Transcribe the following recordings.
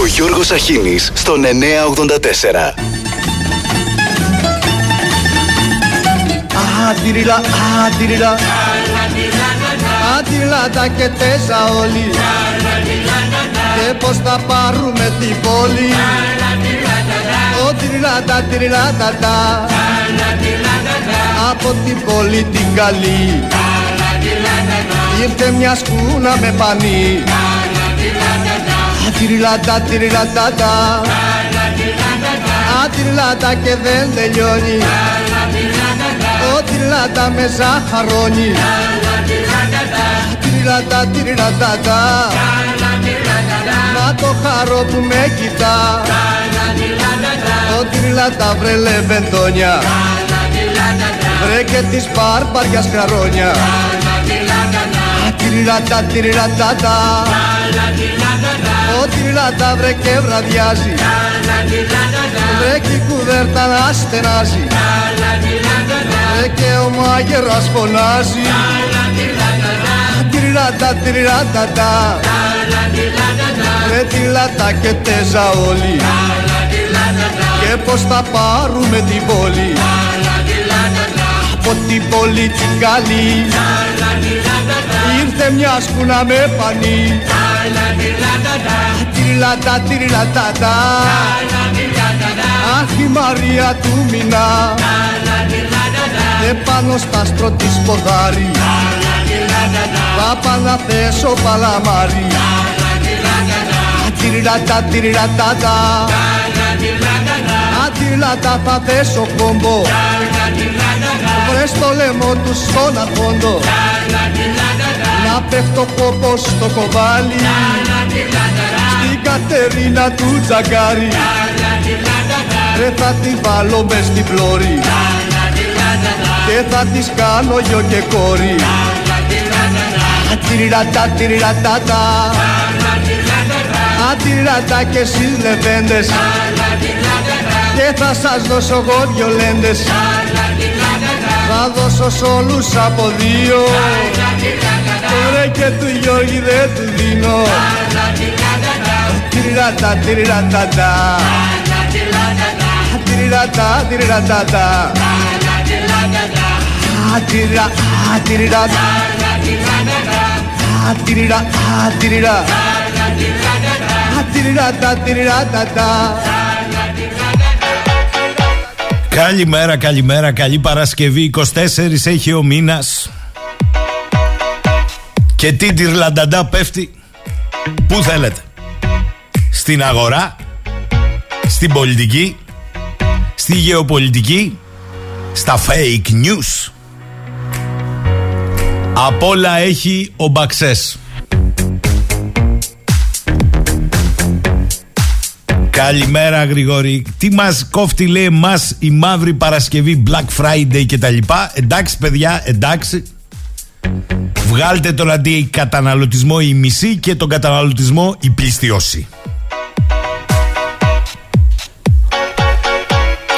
Ο Γιώργος Αχίνης στον 984. Άντιριλα, άντιριλα Άντιριλα τα και τέσα όλοι. Και πως θα πάρουμε την πόλη. Ο τυριλα τα τυριλα τα τα. Από την πόλη την καλή. Ήρθε μια σκούνα με πανί Ατυριλα τα τυριλα τα. Τα Ατυριλα τα και δεν τελειώνει. Ό,τι λάτα με ζαχαρώνει Τυριλάτα, τυριλάτα Να το χαρώ που με κοιτά. Ό,τι λάτα βρε λεβεντόνια. Βρε και της μπαρμπαριάς καρόνια Τυριλάτα, τυριλάτα Ό,τι λάτα βρε και βραδιάζει. Βρε και η κουβέρτα να στενάζει. Βρε και ο μάγερας φωνάζει. Τυριράτα, τυριράτα, τα Βρε τη λάτα και τέζα όλοι. Και πως θα πάρουμε την πόλη Από την πόλη την καλή Ήρθε μιας σκούνα με πανί Τυριλάτα, τυριλάτα, τα. Αχ η Μαρία του μηνά. Επάνω στα άστρο της ποδάρι Πάπα να θέσω παλαμάρι. Τυριλάτα, τυριλάτα, Ατυριλάτα θα θέσω κόμπο Βρε στο λαιμό τους στον αρχόντο Να πέφτω κόμπο στο κοβάλι. Στην Κατερίνα του τζαγκάρι Ρε θα τη βάλω μες στην πλώρη. Και θα της κάνω γιο και κόρη. Ατυριρατά, τυριρατάτα Ατυριρατά και εσείς λεβέντες. Και θα σας δώσω εγώ δυο λέντες Θα δώσω σ' όλους από δύο. Ρε και του Γιώργη δεν του δίνω. Τυριρατά, τυριρατάτα Τυριρατά, τυριρατάτα Ατυρira, ατυρira Ατυρira, ατυρira Ατυρira, τα, τυρira, τα, τα Καλημέρα, καλημέρα, καλή Παρασκευή. 24 έχει ο μήνας. Και τι τυρλανταντά πέφτει. Πού θέλετε. Στην αγορά Στην πολιτική Στη γεωπολιτική Στα fake news. Απ' όλα έχει ο Μπαξές Καλημέρα Γρηγόρη Τι μας κόφτει λέει εμάς η μαύρη Παρασκευή Black Friday και τα λοιπά Εντάξει παιδιά εντάξει Βγάλτε τον αντί καταναλωτισμό η μισή και τον καταναλωτισμό η πληστιώση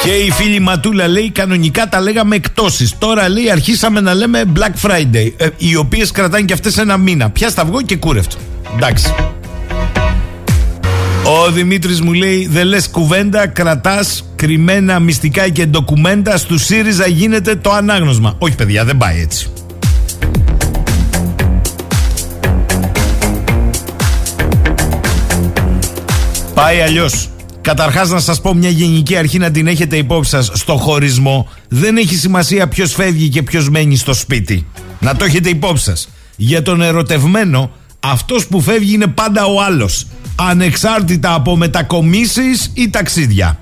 Και η φίλη Ματούλα λέει κανονικά τα λέγαμε εκτόσεις. Τώρα λέει αρχίσαμε να λέμε Black Friday. Ε, οι οποίες κρατάνε και αυτές ένα μήνα. Πια σταυγό και κούρευτο. Εντάξει. Ο Δημήτρης μου λέει: Δεν λες κουβέντα, κρατάς κρυμμένα μυστικά και ντοκουμέντα. Στου ΣΥΡΙΖΑ γίνεται το ανάγνωσμα. Όχι, παιδιά, δεν πάει έτσι. Πάει αλλιώς. Καταρχάς να σας πω μια γενική αρχή να την έχετε υπόψη σας Στο χωρισμό δεν έχει σημασία ποιος φεύγει και ποιος μένει στο σπίτι Να το έχετε υπόψη σας Για τον ερωτευμένο αυτός που φεύγει είναι πάντα ο άλλος Ανεξάρτητα από μετακομίσεις ή ταξίδια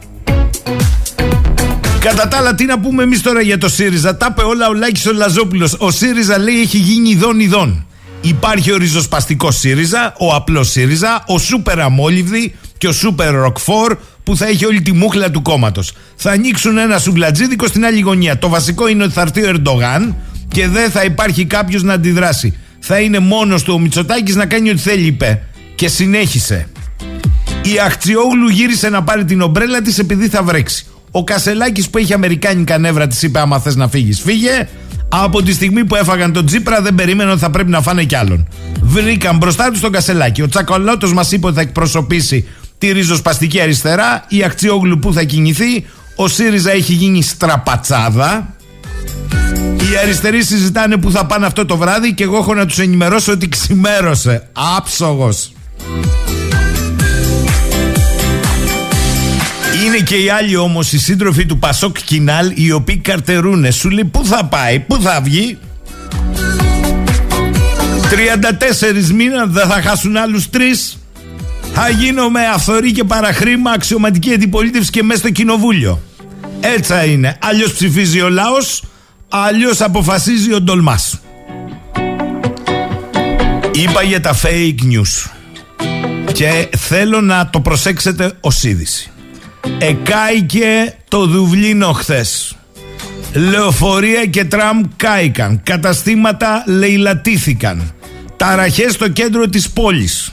Κατά τα άλλα, τι να πούμε εμείς τώρα για το ΣΥΡΙΖΑ; Τα είπε όλα ο Λάκης ο Λαζόπουλος. Ο ΣΥΡΙΖΑ λέει έχει γίνει ειδών ειδών. Υπάρχει ο ριζοσπαστικός ΣΥΡΙΖΑ, ο απλός ΣΥΡΙΖΑ, ο σούπερ αμόλυβδη και ο σούπερ ροκφόρ που θα έχει όλη τη μούχλα του κόμματος. Θα ανοίξουν ένα σουγκλατζίδικο στην άλλη γωνία. Το βασικό είναι ότι θα έρθει ο Ερντογάν και δεν θα υπάρχει κάποιος να αντιδράσει. Θα είναι μόνος του ο Μητσοτάκης να κάνει ό,τι θέλει, είπε. Και συνέχισε. Η Αχτσιόγλου γύρισε να πάρει την ομπρέλα της επειδή θα βρέξει. Ο Κασελάκης που έχει αμερικάνικα νεύρα της είπε: Άμα θες να φύγεις, φύγε. Από τη στιγμή που έφαγαν τον Τζίπρα, δεν περίμεναν ότι θα πρέπει να φάνε κι άλλον. Βρήκαν μπροστά τους τον Κασελάκη. Ο Τσακολότο μας είπε ότι θα εκπροσωπήσει τη ριζοσπαστική αριστερά, η Ακτιόγλου που θα κινηθεί, ο ΣΥΡΙΖΑ έχει γίνει στραπατσάδα. Οι αριστεροί συζητάνε που θα πάνε αυτό το βράδυ και εγώ έχω να τους ενημερώσω ότι ξημέρωσε. Άψογος. Είναι και οι άλλοι όμως οι σύντροφοι του Πασόκ Κινάλ οι οποίοι καρτερούνε. Σου λέει πού θα πάει, πού θα βγει; 34 μήνα δεν θα χάσουν άλλους τρεις. Θα γίνω με αυθορή και παραχρήμα αξιωματική αντιπολίτευση και μέσα στο κοινοβούλιο. Έτσι είναι. Αλλιώς ψηφίζει ο λαός, αλλιώς αποφασίζει ο Ντολμάς. Είπα για τα fake news και θέλω να το προσέξετε ως είδηση. Εκάηκε το Δουβλίνο χθες. Λεωφορεία και τραμ κάηκαν. Καταστήματα λαιλατήθηκαν. Ταραχές στο κέντρο της πόλης.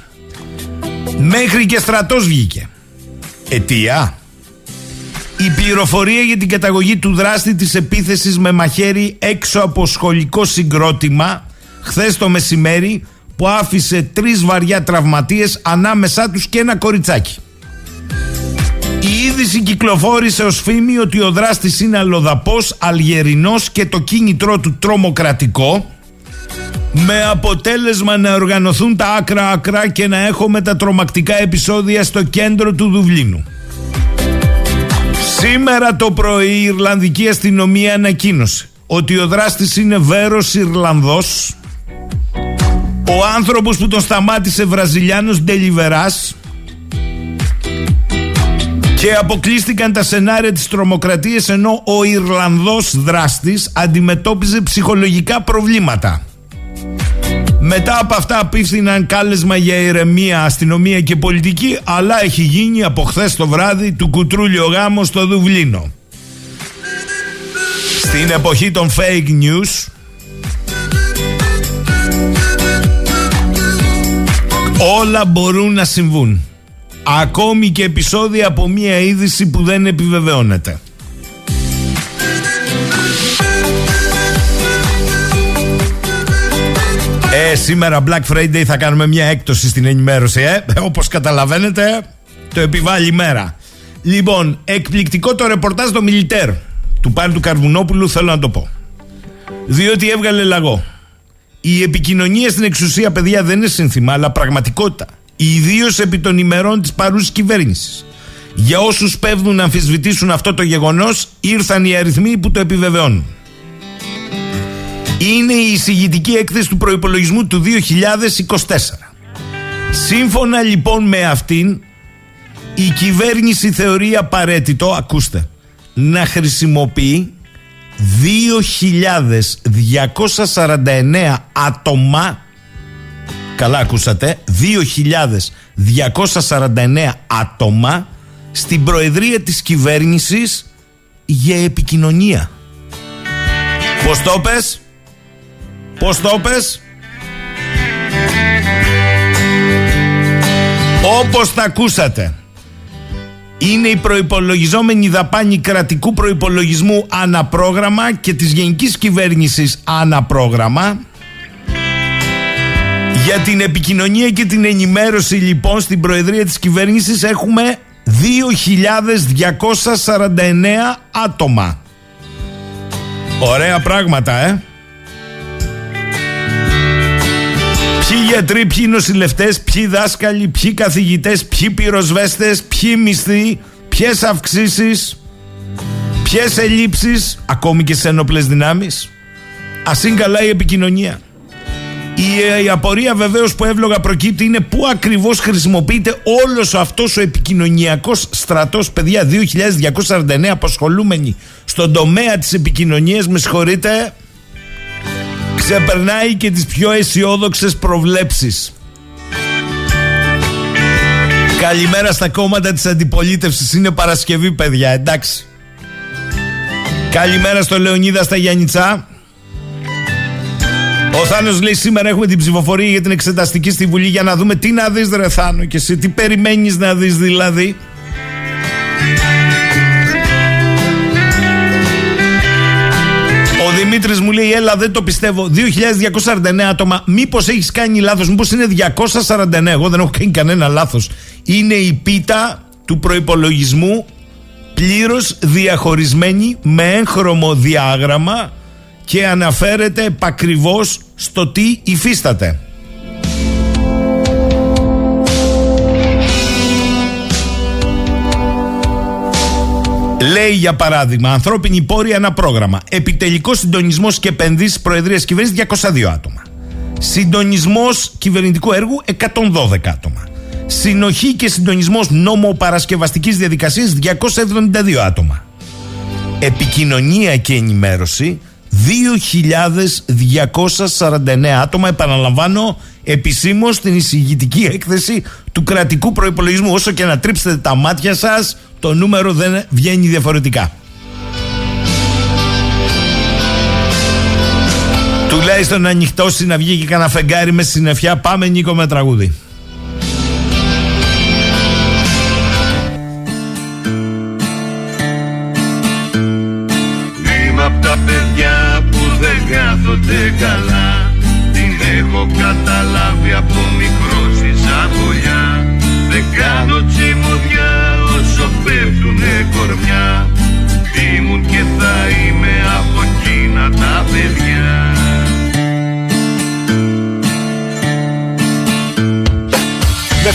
Μέχρι και στρατός βγήκε. Αιτία. Η πληροφορία για την καταγωγή του δράστη της επίθεσης με μαχαίρι έξω από σχολικό συγκρότημα χθες το μεσημέρι που άφησε τρεις βαριά τραυματίες ανάμεσά τους και ένα κοριτσάκι. Η είδηση κυκλοφόρησε ως φήμη ότι ο δράστης είναι αλλοδαπός, αλγερινός και το κίνητρό του τρομοκρατικό με αποτέλεσμα να οργανωθούν τα άκρα άκρα και να έχουμε τα τρομακτικά επεισόδια στο κέντρο του Δουβλίνου. Σήμερα το πρωί η Ιρλανδική αστυνομία ανακοίνωσε ότι ο δράστης είναι Βέρος Ιρλανδός ο άνθρωπος που τον σταμάτησε Βραζιλιάνος Ντελιβεράς και αποκλείστηκαν τα σενάρια της τρομοκρατίας ενώ ο Ιρλανδός δράστης αντιμετώπιζε ψυχολογικά προβλήματα. Μετά από αυτά απίφθηναν κάλεσμα για ηρεμία, αστυνομία και πολιτική, αλλά έχει γίνει από χθες το βράδυ του κουτρούλιο γάμος στο Δουβλίνο. Στην εποχή των fake news, όλα μπορούν να συμβούν. Ακόμη και επεισόδια από μία είδηση που δεν επιβεβαιώνεται. Ε, σήμερα Black Friday θα κάνουμε μια έκπτωση στην ενημέρωση, ε. Όπως καταλαβαίνετε, το επιβάλλει η μέρα. Λοιπόν, εκπληκτικό το ρεπορτάζ το Μιλιτέρ του Πάλι του Καρβουνόπουλου, θέλω να το πω. Διότι έβγαλε λαγό. Η επικοινωνία στην εξουσία, παιδιά, δεν είναι σύνθημα, αλλά πραγματικότητα. Ιδίως επί των ημερών της παρούσης κυβέρνησης. Για όσους πέφτουν να αμφισβητήσουν αυτό το γεγονός, ήρθαν οι αριθμοί που το επιβεβαιώνουν. Είναι η εισηγητική έκθεση του προϋπολογισμού του 2024. Σύμφωνα λοιπόν με αυτήν, η κυβέρνηση θεωρεί απαραίτητο, ακούστε, να χρησιμοποιεί 2.249 άτομα καλά ακούσατε 2.249 άτομα στην προεδρία της κυβέρνησης για επικοινωνία. Πώς το πες; Πώς το πες; Όπως τα ακούσατε είναι η προϋπολογιζόμενη δαπάνη κρατικού προϋπολογισμού αναπρόγραμμα και της γενικής κυβέρνησης αναπρόγραμμα για την επικοινωνία και την ενημέρωση λοιπόν στην Προεδρία της Κυβέρνησης έχουμε 2.249 άτομα. Ωραία πράγματα, ε. Ποιοι γιατροί, ποιοι νοσηλευτές, ποιοι δάσκαλοι, ποιοι καθηγητές, ποιοι πυροσβέστες, ποιοι μισθοί, ποιες αυξήσεις, ποιες ελλείψεις, ακόμη και σε ένοπλες δυνάμεις. Α είναι καλά η επικοινωνία. Η, η απορία βεβαίως που εύλογα προκύπτει είναι πού ακριβώς χρησιμοποιείται όλος αυτός ο επικοινωνιακός στρατός, παιδιά, 2.249 απασχολούμενοι στον τομέα της επικοινωνίας, με συγχωρείτε, ξεπερνάει και τις πιο αισιόδοξες προβλέψεις. Καλημέρα στα κόμματα της αντιπολίτευσης. Είναι Παρασκευή παιδιά εντάξει. Καλημέρα στο Λεωνίδα στα Γιάννητσά. Ο Θάνος λέει σήμερα έχουμε την ψηφοφορία για την εξεταστική στη Βουλή Για να δούμε τι να δεις ρε Θάνο Και εσύ τι περιμένεις να δεις δηλαδή Δημήτρης μου λέει: Έλα, δεν το πιστεύω. 2.249 άτομα. Μήπως έχεις κάνει λάθος, Μήπως είναι 249. Εγώ δεν έχω κάνει κανένα λάθος. Είναι η πίτα του προπολογισμού πλήρως διαχωρισμένη με έγχρωμο διάγραμμα και αναφέρεται επακριβώς στο τι υφίσταται. Λέει για παράδειγμα, ανθρώπινη πόρη ένα πρόγραμμα. Επιτελικός συντονισμός και επενδύσεις Προεδρίας Κυβέρνησης 202 άτομα. Συντονισμός κυβερνητικού έργου 112 άτομα. Συνοχή και συντονισμός νόμο-παρασκευαστική διαδικασίας 272 άτομα. Επικοινωνία και ενημέρωση 2.249 άτομα. Επαναλαμβάνω επισήμως στην εισηγητική έκθεση του κρατικού προπολογισμού. Όσο και να τρίψετε τα μάτια σας, το νούμερο δεν βγαίνει διαφορετικά. Τουλάχιστον να ανοιχτώσει να βγει και κανένα φεγγάρι με συννεφιά. Πάμε Νίκο με τραγούδι.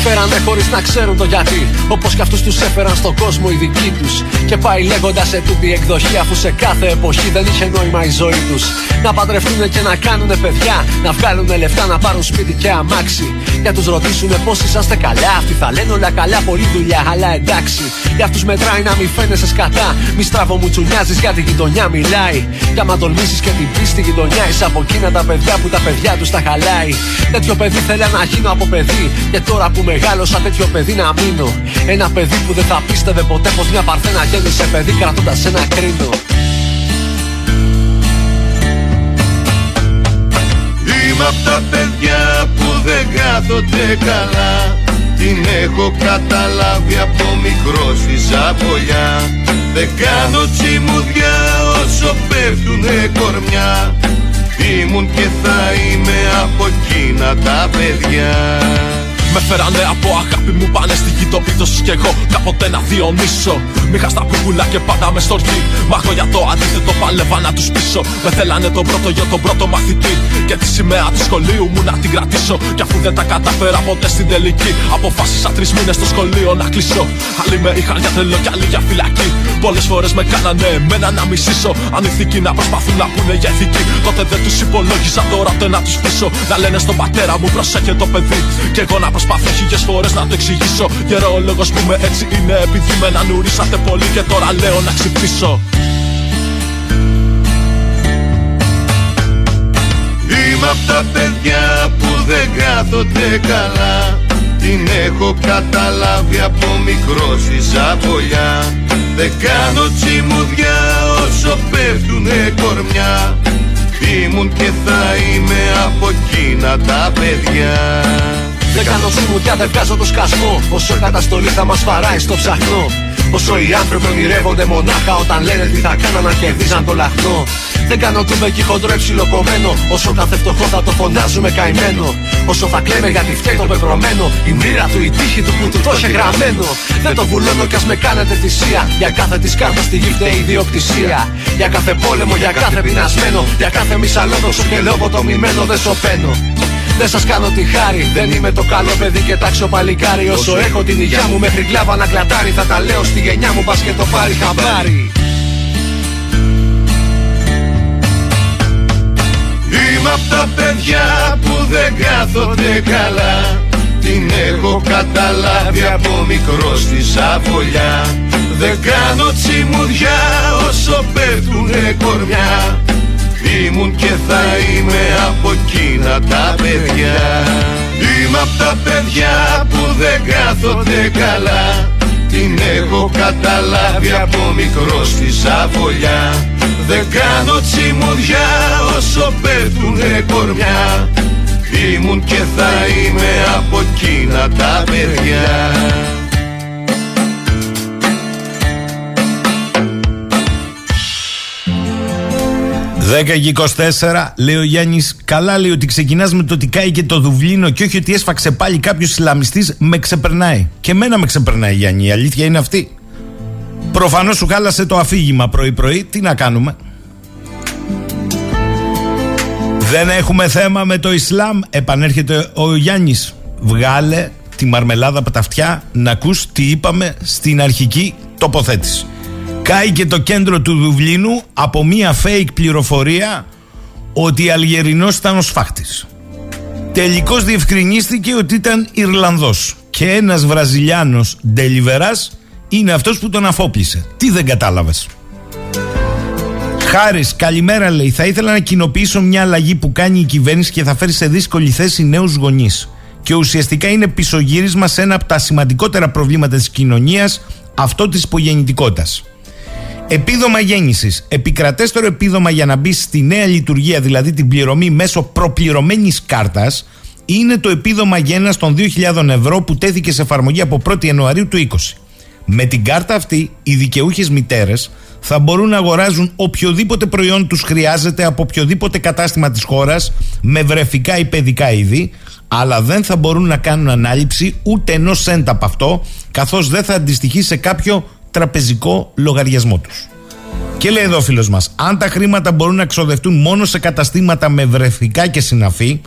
Café. Με φέρανε χωρίς να ξέρουν το γιατί. Όπως κι αυτούς τους έφεραν στον κόσμο οι δικοί τους. Και πάει λέγοντας σε τούτη εκδοχή, αφού σε κάθε εποχή δεν είχε νόημα η ζωή τους. Να παντρευτούν και να κάνουν παιδιά. Να βγάλουν λεφτά, να πάρουν σπίτι και αμάξι. Για τους ρωτήσουν πώς είσαστε καλά. Αυτοί θα λένε όλα καλά, πολλή δουλειά, αλλά εντάξει. Για αυτούς μετράει να μην φαίνεσαι σκατά. Μη στραβό μου τσουνιάζει για τη γειτονιά μιλάει. Και άμα τολμήσεις και την πει στη γειτονιά, είσαι από εκείνα τα παιδιά που τα παιδιά τους τα χαλάει. Τέτοιο παιδί θέλει να γίνω από παιδί. Και τώρα που μεγάλωσα τέτοιο παιδί να μείνω. Ένα παιδί που δεν θα πίστευε ποτέ πως μια παρθένα γέννησε παιδί κρατώντας ένα κρίνο. Είμαι απ' τα παιδιά που δεν κάθονται καλά Την έχω καταλάβει από μικρό στη ζαβολιά Δεν κάνω τσιμουδιά όσο πέφτουνε κορμιά Ήμουν και θα είμαι από εκείνα τα παιδιά Με φέρανε από αγάπη μου πάνε στη γη το πίτος κι εγώ. Κάποτε να διονύσω. Μήχα στα πουκουλά και πάντα μες στοργή Μα εγώ για το αντίθετο παλεύα να τους πείσω. Με θέλανε τον πρώτο για τον πρώτο μαθητή. Και τη σημαία του σχολείου μου να την κρατήσω. Κι αφού δεν τα κατάφερα ποτέ στην τελική Αποφάσισα τρεις μήνες στο σχολείο να κλείσω. Άλλοι με είχαν για τρελό κι άλλοι για φυλακή. Πολλές φορές με κάνανε εμένα να μισήσω. Αν ηθικοί να προσπαθούν να πούνε για ηθική Τότε δεν τους υπολόγιζα. Τώρα ούτε να τους πείσω. Να λένε στον πατέρα μου προσέχε το παιδί Και εγώ να προσπαθώ χίλιες φορές να το εξηγήσω. Γερόλογος που με έτσι είναι επειδή με νουρίσατε πολύ και τώρα λέω να ξυπνήσω. Είμαι απ' τα παιδιά που δεν κάθονται καλά. Την έχω καταλάβει από μικρός στη ζαβολιά Δεν κάνω τσιμουδιά όσο πέφτουνε κορμιά. Ήμουν και θα είμαι από εκείνα τα παιδιά Δεν κάνω τσιμουδιά, δεν βγάζω το σκασμό Όσο καταστολή θα μας φαράει στο ψαχνό Όσο οι άνθρωποι ονειρεύονται μονάχα όταν λένε τι θα κάναν να κερδίζαν το λαχνό. Δεν κάνω τούμπεκι χοντρό εψιλοκομμένο. Όσο κάθε φτωχό θα το φωνάζουμε καημένο. Όσο θα κλαίμε γιατί φταίει το πεπρωμένο. Η μοίρα του, η τύχη του που του το είχε γραμμένο. Δεν το βουλώνω κι ας με κάνετε θυσία. Για κάθε της κάρτας στη γη φταίει η ιδιοκτησία. Για κάθε πόλεμο, για κάθε πεινασμένο. Για κάθε μισαλόδοξο και λογοτομημένο δεν σωπαίνω. Δεν σας κάνω τη χάρη, δεν είμαι το καλό παιδί και τάξιο παλικάρι. Όσο έχω την υγειά μου μέχρι κλάβα να κλατάρει, θα τα λέω στη γενιά μου, πας και το πάρει χαμπάρι. Είμαι απ' τα παιδιά που δεν κάθονται καλά Την έχω καταλάβει από μικρός στη σαβολιά Δεν κάνω τσιμουδιά όσο πέφτουνε κορμιά Ήμουν και θα είμαι από εκείνα τα παιδιά. Είμαι απ' τα παιδιά που δεν κάθονται καλά. Την έχω καταλάβει από μικρός στη σαβολιά. Δεν κάνω τσιμουδιά όσο πέφτουνε κορμιά. Ήμουν και θα είμαι από εκείνα τα παιδιά 10 και 24 λέει ο Γιάννης, καλά λέει ότι ξεκινάς με το ότι κάει και το Δουβλίνο και όχι ότι έσφαξε πάλι κάποιος Ισλαμιστής. Με ξεπερνάει. Και εμένα με ξεπερνάει, Γιάννη. Η αλήθεια είναι αυτή. Προφανώς σου χάλασε το αφήγημα πρωί-πρωί. Τι να κάνουμε; Δεν έχουμε θέμα με το Ισλάμ. Επανέρχεται ο Γιάννης. Βγάλε τη μαρμελάδα από τα αυτιά να ακούς τι είπαμε στην αρχική τοποθέτηση. Κάει και το κέντρο του Δουβλίνου από μία fake πληροφορία ότι ο Αλγερινός ήταν ο σφάχτης. Τελικώς διευκρινίστηκε ότι ήταν Ιρλανδός και ένας Βραζιλιάνος Ντελιβεράς είναι αυτός που τον αφόπλησε. Τι δεν κατάλαβες; Χάρης, καλημέρα λέει. Θα ήθελα να κοινοποιήσω μια αλλαγή που κάνει η κυβέρνηση και θα φέρει σε δύσκολη θέση νέους γονείς. Και ουσιαστικά είναι πισωγύρισμα σε ένα από τα σημαντικότερα προβλήματα της κοινωνίας, αυτό της υπογεννητικότητας. Επίδομα γέννησης. Επικρατέστερο επίδομα για να μπει στη νέα λειτουργία, δηλαδή την πληρωμή μέσω προπληρωμένης κάρτας, είναι το επίδομα γέννα των 2.000 ευρώ που τέθηκε σε εφαρμογή από 1η Ιανουαρίου του 20. Με την κάρτα αυτή, οι δικαιούχες μητέρες θα μπορούν να αγοράζουν οποιοδήποτε προϊόν τους χρειάζεται από οποιοδήποτε κατάστημα της χώρας με βρεφικά ή παιδικά είδη, αλλά δεν θα μπορούν να κάνουν ανάληψη ούτε ενός σέντα από αυτό, καθώς δεν θα αντιστοιχεί σε κάποιο τραπεζικό λογαριασμό τους. Και λέει εδώ ο φίλος μας, αν τα χρήματα μπορούν να ξοδευτούν μόνο σε καταστήματα με βρεφικά και συναφή,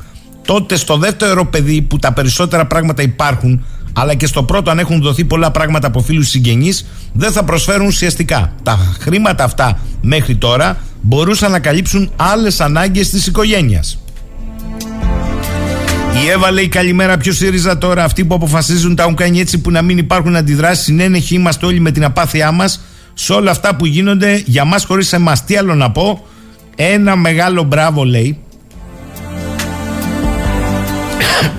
τότε στο δεύτερο παιδί που τα περισσότερα πράγματα υπάρχουν, αλλά και στο πρώτο αν έχουν δοθεί πολλά πράγματα από φίλους συγγενείς, δεν θα προσφέρουν ουσιαστικά. Τα χρήματα αυτά μέχρι τώρα μπορούσαν να καλύψουν άλλες ανάγκες της οικογένειας. Η Εύα λέει καλημέρα. Ποιος ΣΥΡΙΖΑ τώρα, αυτοί που αποφασίζουν τα έχουν κάνει έτσι που να μην υπάρχουν αντιδράσεις. Συνένεχοι είμαστε όλοι με την απάθειά μας σε όλα αυτά που γίνονται για μας χωρίς εμάς. Τι άλλο να πω. Ένα μεγάλο μπράβο λέει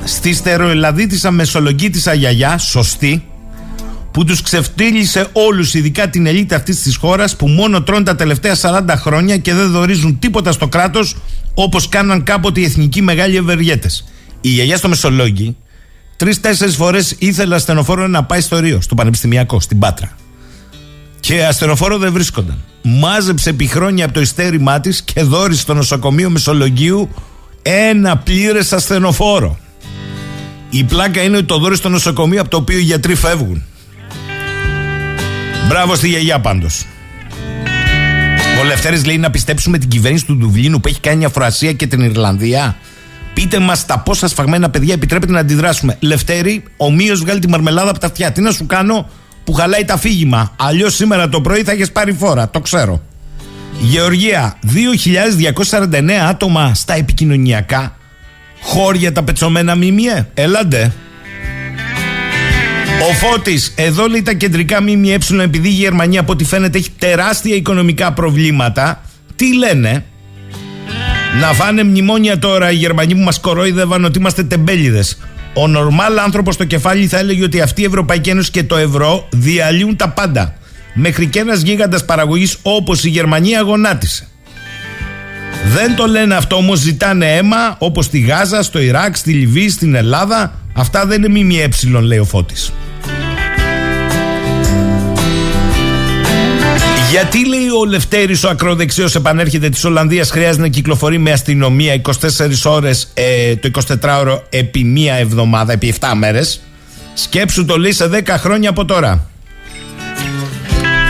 στη στεροελαδίτησα μεσολογγίτησα γιαγιά, σωστή, που τους ξεφτύλισε όλους, ειδικά την ελίτ αυτής της χώρας που μόνο τρώνε τα τελευταία 40 χρόνια και δεν δορίζουν τίποτα στο κράτος όπως κάναν κάποτε οι εθνικοί μεγάλοι ευεργέτες η γιαγιά στο Μεσολόγγι τρει-τέσσερι φορές ήθελε ασθενοφόρο να πάει στο Ρίο, στο Πανεπιστημιακό, στην Πάτρα. Και ασθενοφόρο δεν βρίσκονταν. Μάζεψε επί χρόνια από το ιστέρημά της και δόρισε στο νοσοκομείο Μεσολογγίου ένα πλήρες ασθενοφόρο. Η πλάκα είναι ότι το δόρισε στο νοσοκομείο από το οποίο οι γιατροί φεύγουν. Μπράβο στη γιαγιά πάντως. Ο Λευτέρης λέει να πιστέψουμε την κυβέρνηση του Δουβλίνου που έχει κάνει αφρασία και την Ιρλανδία. Πείτε μας τα πόσα σφαγμένα παιδιά επιτρέπεται να αντιδράσουμε. Λευτέρη, ομοίω βγάλει τη μαρμελάδα από τα αυτιά. Τι να σου κάνω που χαλάει τα φύγημα. Αλλιώς σήμερα το πρωί θα έχεις πάρει φόρα. Το ξέρω. Γεωργία, 2.249 άτομα στα επικοινωνιακά. Χώρια τα πετσομένα μιμιέ. Έλαντε. Ο Φώτης, εδώ λέει τα κεντρικά ΜΜΕ, επειδή η Γερμανία από ό,τι φαίνεται έχει τεράστια οικονομικά προβλήματα. Τι λένε, να φάνε μνημόνια τώρα οι Γερμανοί που μας κορόιδευαν ότι είμαστε τεμπέληδες. Ο νορμάλ άνθρωπος στο κεφάλι θα έλεγε ότι αυτή η Ευρωπαϊκή Ένωση και το ευρώ διαλύουν τα πάντα. Μέχρι και ένας γίγαντας παραγωγής όπως η Γερμανία γονάτισε. Δεν το λένε αυτό όμως, ζητάνε αίμα όπως στη Γάζα, στο Ιράκ, στη Λιβύη, στην Ελλάδα. Αυτά δεν είναι ΜΜΕ, λέει ο Φώτης. Γιατί λέει ο Λευτέρης ο ακροδεξιός επανέρχεται της Ολλανδίας χρειάζεται να κυκλοφορεί με αστυνομία 24 ώρες ε, το 24ωρο επί μία εβδομάδα, επί 7 μέρες. Σκέψου το λέει σε 10 χρόνια από τώρα.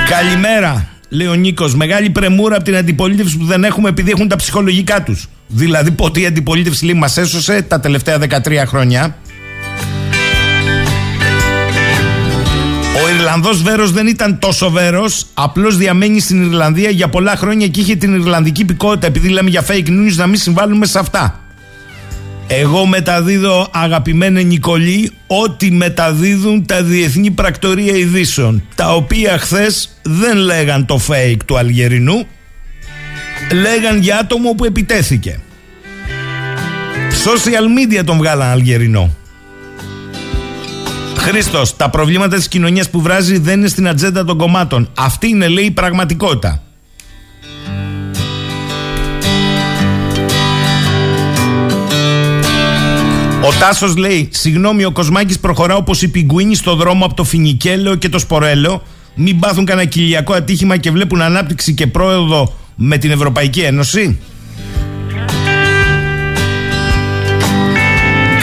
Καλημέρα, λέει ο Νίκος. Μεγάλη πρεμούρα από την αντιπολίτευση που δεν έχουμε επειδή έχουν τα ψυχολογικά τους. Δηλαδή πότε η αντιπολίτευση λέει μας έσωσε τα τελευταία 13 χρόνια. Ο Ιρλανδός Βέρος δεν ήταν τόσο βέρος. Απλώς διαμένει στην Ιρλανδία για πολλά χρόνια και είχε την Ιρλανδική υπηκότητα. Επειδή λέμε για fake news, να μην συμβάλλουμε σε αυτά. Εγώ μεταδίδω, αγαπημένη Νικολή, ό,τι μεταδίδουν τα διεθνή πρακτορία ειδήσεων. Τα οποία χθες δεν λέγαν το fake του Αλγερινού, λέγαν για άτομο που επιτέθηκε. Social media τον βγάλαν Αλγερινό. Χρήστος, τα προβλήματα της κοινωνίας που βράζει δεν είναι στην ατζέντα των κομμάτων. Αυτή είναι, λέει, η πραγματικότητα. Ο Τάσος λέει: Συγγνώμη, ο Κοσμάκης προχωρά όπως η πιγκουίνη στο δρόμο από το Φινικέλαιο και το Σπορέλαιο. Μην πάθουν κανένα κοιλιακό ατύχημα και βλέπουν ανάπτυξη και πρόοδο με την Ευρωπαϊκή Ένωση.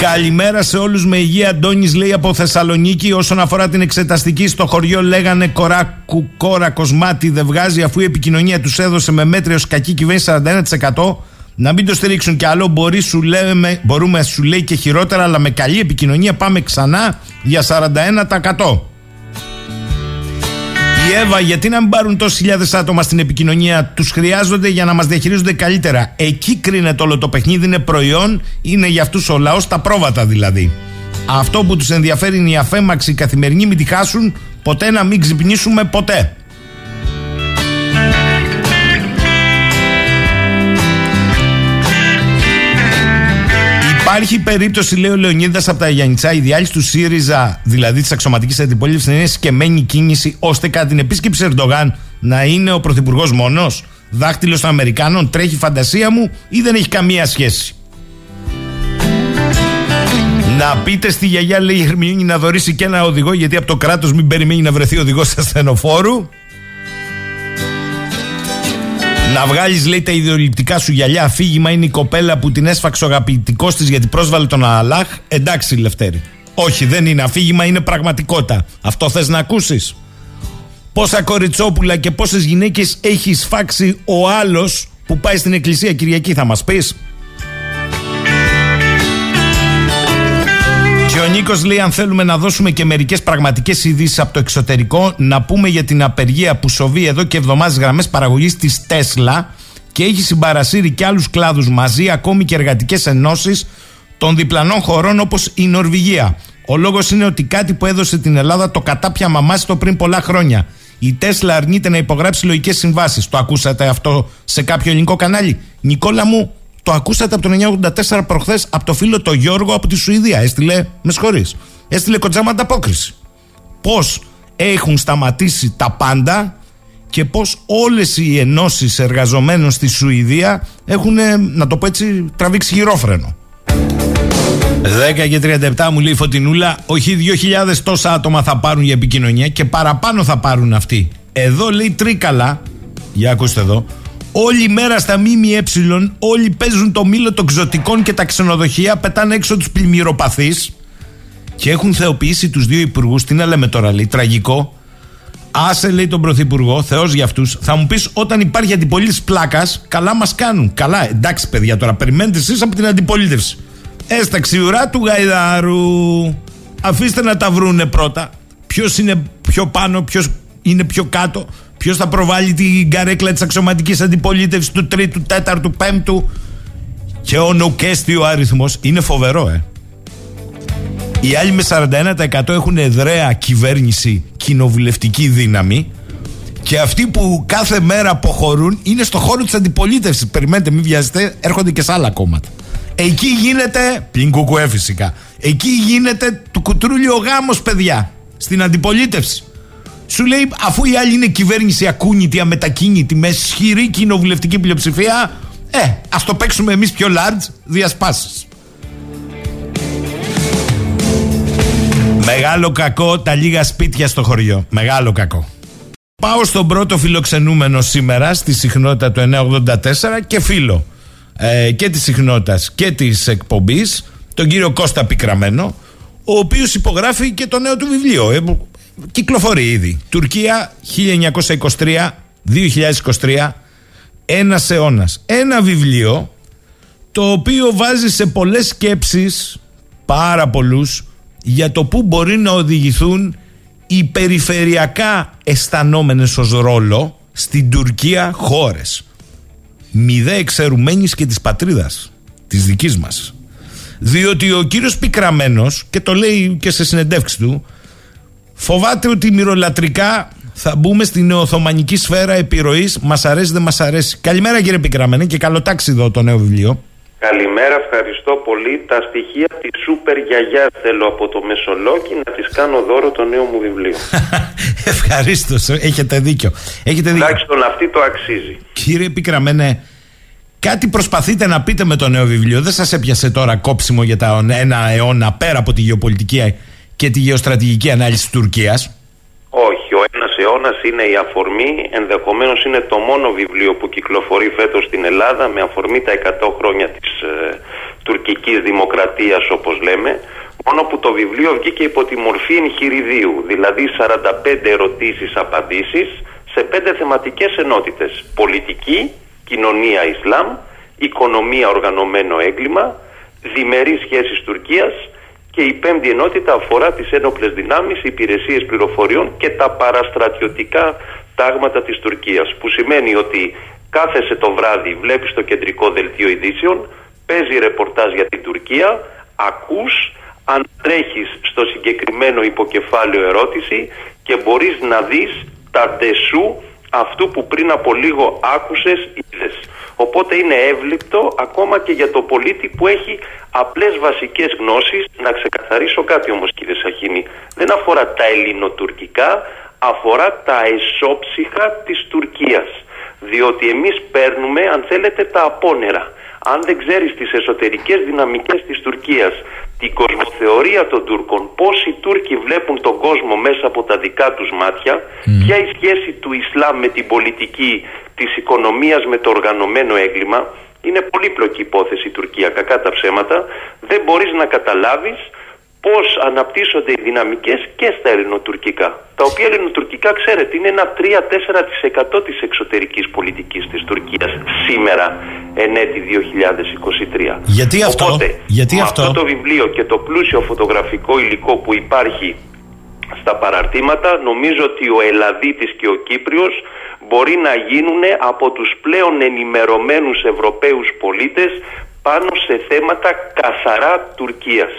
Καλημέρα σε όλους με υγεία. Αντώνης λέει από Θεσσαλονίκη. Όσον αφορά την εξεταστική, στο χωριό λέγανε κοράκου, κόρα, κοσμάτι δεν βγάζει αφού η επικοινωνία τους έδωσε με μέτριο κακή κυβέρνηση 41%. Να μην το στηρίξουν κι άλλο. Μπορεί, σου λέμε, μπορούμε, σου λέει και χειρότερα, αλλά με καλή επικοινωνία πάμε ξανά για 41%. Η Εύα, γιατί να μην πάρουν τόσε χιλιάδες άτομα στην επικοινωνία, τους χρειάζονται για να μας διαχειρίζονται καλύτερα. Εκεί κρίνεται όλο το παιχνίδι, είναι προϊόν, είναι για αυτούς ο λαός, τα πρόβατα δηλαδή. Αυτό που τους ενδιαφέρει είναι η αφέμαξη, η καθημερινή, μην τη χάσουν, ποτέ να μην ξυπνήσουμε ποτέ. Υπάρχει περίπτωση, λέει ο Λεωνίδας από τα Γιάννητσά, η διάλυση του ΣΥΡΙΖΑ, δηλαδή της αξιωματικής αντιπολίτευσης, να είναι σκεμμένη κίνηση ώστε κατά την επίσκεψη Ερντογάν να είναι ο πρωθυπουργός μόνος. Δάχτυλος των Αμερικάνων, τρέχει φαντασία μου ή δεν έχει καμία σχέση; Να πείτε στη γιαγιά, λέει η Χερμιούνη, να δωρήσει και ένα οδηγό, γιατί από το κράτος μην περιμένει να βρεθεί οδηγός ασθενοφόρου. Να βγάλεις, λέει, τα ιδεολειπτικά σου γυαλιά. Αφήγημα είναι η κοπέλα που την έσφαξε ο αγαπητικός της γιατί πρόσβαλε τον Αλάχ. Εντάξει, Λευτέρη. Όχι, δεν είναι αφήγημα, είναι πραγματικότητα. Αυτό θες να ακούσεις; Πόσα κοριτσόπουλα και πόσες γυναίκες έχεις σφάξει ο άλλος που πάει στην εκκλησία Κυριακή, θα μας πεις; Και ο Νίκος λέει: Αν θέλουμε να δώσουμε και μερικές πραγματικές ειδήσεις από το εξωτερικό, να πούμε για την απεργία που σοβεί εδώ και εβδομάδες γραμμές παραγωγής της Τέσλα και έχει συμπαρασύρει και άλλους κλάδους μαζί, ακόμη και εργατικές ενώσεις των διπλανών χωρών όπως η Νορβηγία. Ο λόγος είναι ότι κάτι που έδωσε την Ελλάδα το κατάπια μαμάστο πριν πολλά χρόνια. Η Τέσλα αρνείται να υπογράψει λογικές συμβάσεις. Το ακούσατε αυτό σε κάποιο ελληνικό κανάλι; Νικόλα μου, το ακούσατε από το 1984 προχθές από το φίλο το Γιώργο από τη Σουηδία. Έστειλε, με συγχωρείς, έστειλε κοντζάμα ανταπόκριση. Πώς έχουν σταματήσει τα πάντα και πώς όλες οι ενώσεις εργαζομένων στη Σουηδία έχουν, να το πω έτσι, τραβήξει γυρόφρενο. 10 και 37 μου λέει Φωτεινούλα, όχι 2.000 τόσα άτομα θα πάρουν για επικοινωνία και παραπάνω θα πάρουν αυτοί. Εδώ λέει τρίκαλα, για ακούστε εδώ, Όλη μέρα στα ΜΜΕ, όλοι παίζουν το μήλο των ξωτικών και τα ξενοδοχεία, πετάνε έξω τους πλημμυροπαθείς και έχουν θεοποιήσει τους δύο υπουργούς. Τι να λέμε τώρα, λέει, τραγικό. Άσε, λέει τον Πρωθυπουργό, Θεός για αυτούς. Θα μου πεις, όταν υπάρχει αντιπολίτευση πλάκας, καλά μας κάνουν. Καλά, εντάξει, παιδιά, τώρα περιμένετε εσείς από την αντιπολίτευση. Έσταξε η ουρά του Γαϊδάρου. Αφήστε να τα βρούνε πρώτα. Ποιος είναι πιο πάνω, ποιος είναι πιο κάτω. Ποιος θα προβάλλει την καρέκλα της αξιωματικής αντιπολίτευσης του τρίτου, τέταρτου, πέμπτου; Και ο νοκέστιο αριθμό είναι φοβερό, ε. Οι άλλοι με 41% έχουν εδραία κυβέρνηση, κοινοβουλευτική δύναμη. Και αυτοί που κάθε μέρα αποχωρούν είναι στο χώρο της αντιπολίτευσης. Περιμένετε, μην βιάζετε, έρχονται και σε άλλα κόμματα. Εκεί γίνεται. Πλην κουκουέ φυσικά. Εκεί γίνεται του κουτρούλι ο γάμος, παιδιά. Στην αντιπολίτευση. Σου λέει, αφού η άλλη είναι κυβέρνηση ακούνητη, αμετακίνητη, με ισχυρή κοινοβουλευτική πλειοψηφία, ε, ας το παίξουμε εμείς πιο large διασπάσεις. Μεγάλο κακό τα λίγα σπίτια στο χωριό. Μεγάλο κακό. Πάω στον πρώτο φιλοξενούμενο σήμερα στη συχνότητα του 984 και φίλο ε, και της συχνότητας και της εκπομπής τον κύριο Κώστα Πικραμένο ο οποίος υπογράφει και το νέο του βιβλίο ε, κυκλοφορεί ήδη. Τουρκία 1923-2023 ένας αιώνας. Ένα βιβλίο το οποίο βάζει σε πολλές σκέψεις πάρα πολλούς για το που μπορεί να οδηγηθούν οι περιφερειακά αισθανόμενες ως ρόλο στην Τουρκία χώρες μη δε εξαιρουμένης και της πατρίδας της δικής μας διότι ο κύριος Πικραμένος και το λέει και σε συνεντεύξεις του Φοβάται ότι μυρολατρικά θα μπούμε στην νεοοθωμανική σφαίρα επιρροής. Μας αρέσει, δεν μας αρέσει. Καλημέρα κύριε Πικραμένη και καλό εδώ το νέο βιβλίο. Καλημέρα, ευχαριστώ πολύ. Τα στοιχεία της Σούπερ Γιαγιάς θέλω από το Μεσολόκι να της κάνω δώρο το νέο μου βιβλίο. Ευχαρίστως, έχετε δίκιο. Έχετε δίκιο. Τουλάχιστον αυτή το αξίζει. Κύριε Πικραμένε, κάτι προσπαθείτε να πείτε με το νέο βιβλίο. Δεν σας έπιασε τώρα κόψιμο για τα ένα αιώνα πέρα από τη γεωπολιτική και τη γεωστρατηγική ανάλυση της Τουρκίας; Όχι, ο ένας αιώνας είναι η αφορμή, ενδεχομένως είναι το μόνο βιβλίο που κυκλοφορεί φέτος στην Ελλάδα με αφορμή τα 100 χρόνια της ε, τουρκικής δημοκρατίας όπως λέμε μόνο που το βιβλίο βγήκε υπό τη μορφή εγχειριδίου δηλαδή 45 ερωτήσεις απαντήσεις σε πέντε θεματικές ενότητες πολιτική, κοινωνία Ισλάμ οικονομία οργανωμένο έγκλημα διμερείς σχέσεις Τουρκίας και η πέμπτη ενότητα αφορά τις ένοπλες δυνάμεις, υπηρεσίες πληροφοριών και τα παραστρατιωτικά τάγματα της Τουρκίας που σημαίνει ότι κάθεσαι το βράδυ, βλέπεις το κεντρικό δελτίο ειδήσεων παίζει ρεπορτάζ για την Τουρκία ακούς, αν τρέχεις στο συγκεκριμένο υποκεφάλαιο ερώτηση και μπορείς να δεις τα ντεσού αυτού που πριν από λίγο άκουσες είδες. Οπότε είναι εύληπτο ακόμα και για το πολίτη που έχει απλές βασικές γνώσεις. Να ξεκαθαρίσω κάτι όμως κύριε Σαχίνη. Δεν αφορά τα ελληνοτουρκικά, αφορά τα εσόψυχα της Τουρκίας. Διότι εμείς παίρνουμε αν θέλετε τα απόνερα. Αν δεν ξέρεις τις εσωτερικές δυναμικές της Τουρκίας, την κοσμοθεωρία των Τούρκων, πώς οι Τούρκοι βλέπουν τον κόσμο μέσα από τα δικά τους μάτια, ποια η σχέση του Ισλάμ με την πολιτική της οικονομίας με το οργανωμένο έγκλημα, είναι πολύπλοκη υπόθεση η Τουρκία, κακά τα ψέματα, δεν μπορείς να καταλάβεις πώς αναπτύσσονται οι δυναμικές και στα ελληνοτουρκικά. Τα οποία ελληνοτουρκικά, ξέρετε, είναι ένα 3-4% της εξωτερικής πολιτικής της Τουρκίας σήμερα, εν έτη 2023. Γιατί αυτό, Οπότε, γιατί με αυτό; αυτό το βιβλίο και το πλούσιο φωτογραφικό υλικό που υπάρχει στα παραρτήματα, νομίζω ότι ο Ελλαδίτης και ο Κύπριος μπορεί να γίνουν από τους πλέον ενημερωμένους Ευρωπαίους πολίτες πάνω σε θέματα καθαρά Τουρκίας.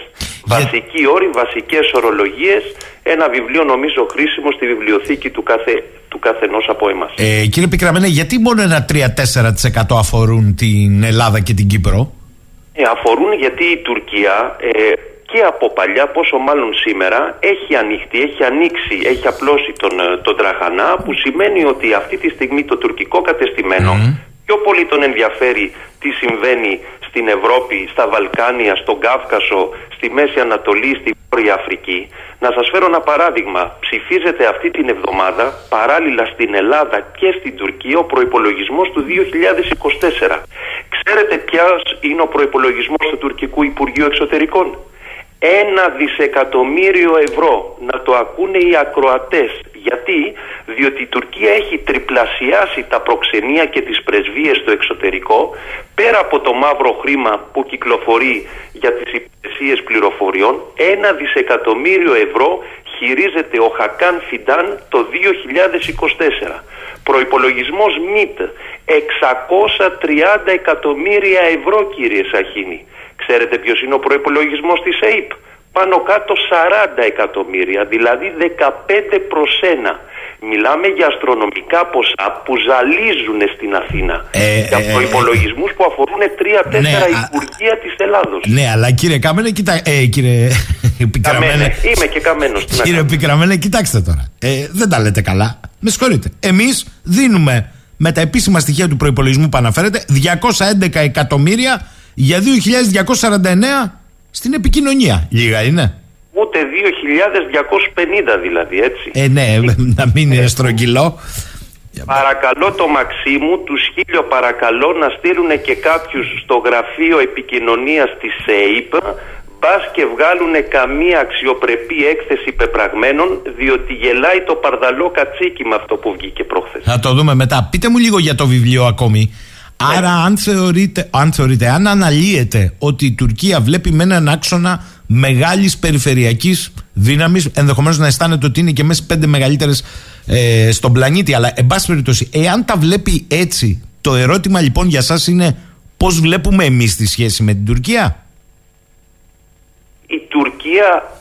Βασικοί όροι, βασικές ορολογίες, ένα βιβλίο νομίζω χρήσιμο στη βιβλιοθήκη του, κάθε, του καθενός από εμάς. Ε, κύριε Πικραμένε, γιατί μόνο ένα 3-4% αφορούν την Ελλάδα και την Κύπρο; Ε, αφορούν γιατί η Τουρκία ε, και από παλιά, πόσο μάλλον σήμερα, έχει ανοιχτεί, έχει ανοίξει, έχει απλώσει τον, ε, τον τραχανά που σημαίνει ότι αυτή τη στιγμή το τουρκικό κατεστημένο πιο πολύ τον ενδιαφέρει τι συμβαίνει στην Ευρώπη, στα Βαλκάνια, στον Κάφκασο, στη Μέση Ανατολή, στη Βόρεια Αφρική. Να σας φέρω ένα παράδειγμα. Ψηφίζεται αυτή την εβδομάδα παράλληλα στην Ελλάδα και στην Τουρκία ο προϋπολογισμός του 2024. Ξέρετε ποιος είναι ο προϋπολογισμός του τουρκικού Υπουργείου Εξωτερικών; Ένα δισεκατομμύριο ευρώ. Να το ακούνε οι ακροατές. Γιατί; Διότι η Τουρκία έχει τριπλασιάσει τα προξενία και τις πρεσβείες στο εξωτερικό πέρα από το μαύρο χρήμα που κυκλοφορεί για τις υπηρεσίες πληροφοριών ένα δισεκατομμύριο ευρώ χειρίζεται ο Χακάν Φιντάν το 2024. Προϋπολογισμός ΜΙΤ 630 εκατομμύρια ευρώ κύριε Σαχίνη. Ξέρετε ποιος είναι ο προϋπολογισμός της ΑΕΠ; Πάνω κάτω 40 εκατομμύρια, δηλαδή 15 προς 1. Μιλάμε για αστρονομικά ποσά που ζαλίζουν στην Αθήνα. Ε, για ε, προϋπολογισμούς που αφορούν 3-4 ναι, α- υπουργεία της Ελλάδος. Ναι, αλλά κύριε Κάμενε, κοιτά... Ε, κύριε Πικραμένε. Καμένε. Είμαι και καμένος. Τι να Κύριε κάνω. Πικραμένε, κοιτάξτε τώρα. Ε, δεν τα λέτε καλά. Με συγχωρείτε. Εμείς δίνουμε με τα επίσημα στοιχεία του προπολογισμού που αναφέρετε 211 εκατομμύρια για 2.249 στην επικοινωνία. Λίγα είναι. Ούτε 2.250 δηλαδή, έτσι. Ε, ναι, να μην είναι στρογγυλό. Παρακαλώ το Μαξίμου, τους χίλιο παρακαλώ να στείλουν και κάποιους στο γραφείο επικοινωνίας της ΕΕΠ μπας και βγάλουν καμία αξιοπρεπή έκθεση πεπραγμένων διότι γελάει το παρδαλό κατσίκι με αυτό που βγήκε προχθές. Θα το δούμε μετά. Πείτε μου λίγο για το βιβλίο ακόμη. Άρα, αν θεωρείτε, αν θεωρείτε, αν αναλύετε ότι η Τουρκία βλέπει με έναν άξονα μεγάλης περιφερειακής δύναμης, ενδεχομένως να αισθάνεται ότι είναι και μέσα στι πέντε μεγαλύτερες ε, στον πλανήτη, αλλά εν πάση περιπτώσει, εάν τα βλέπει έτσι, το ερώτημα λοιπόν για εσά είναι πώς βλέπουμε εμείς τη σχέση με την Τουρκία; Η Τουρκία α, ε,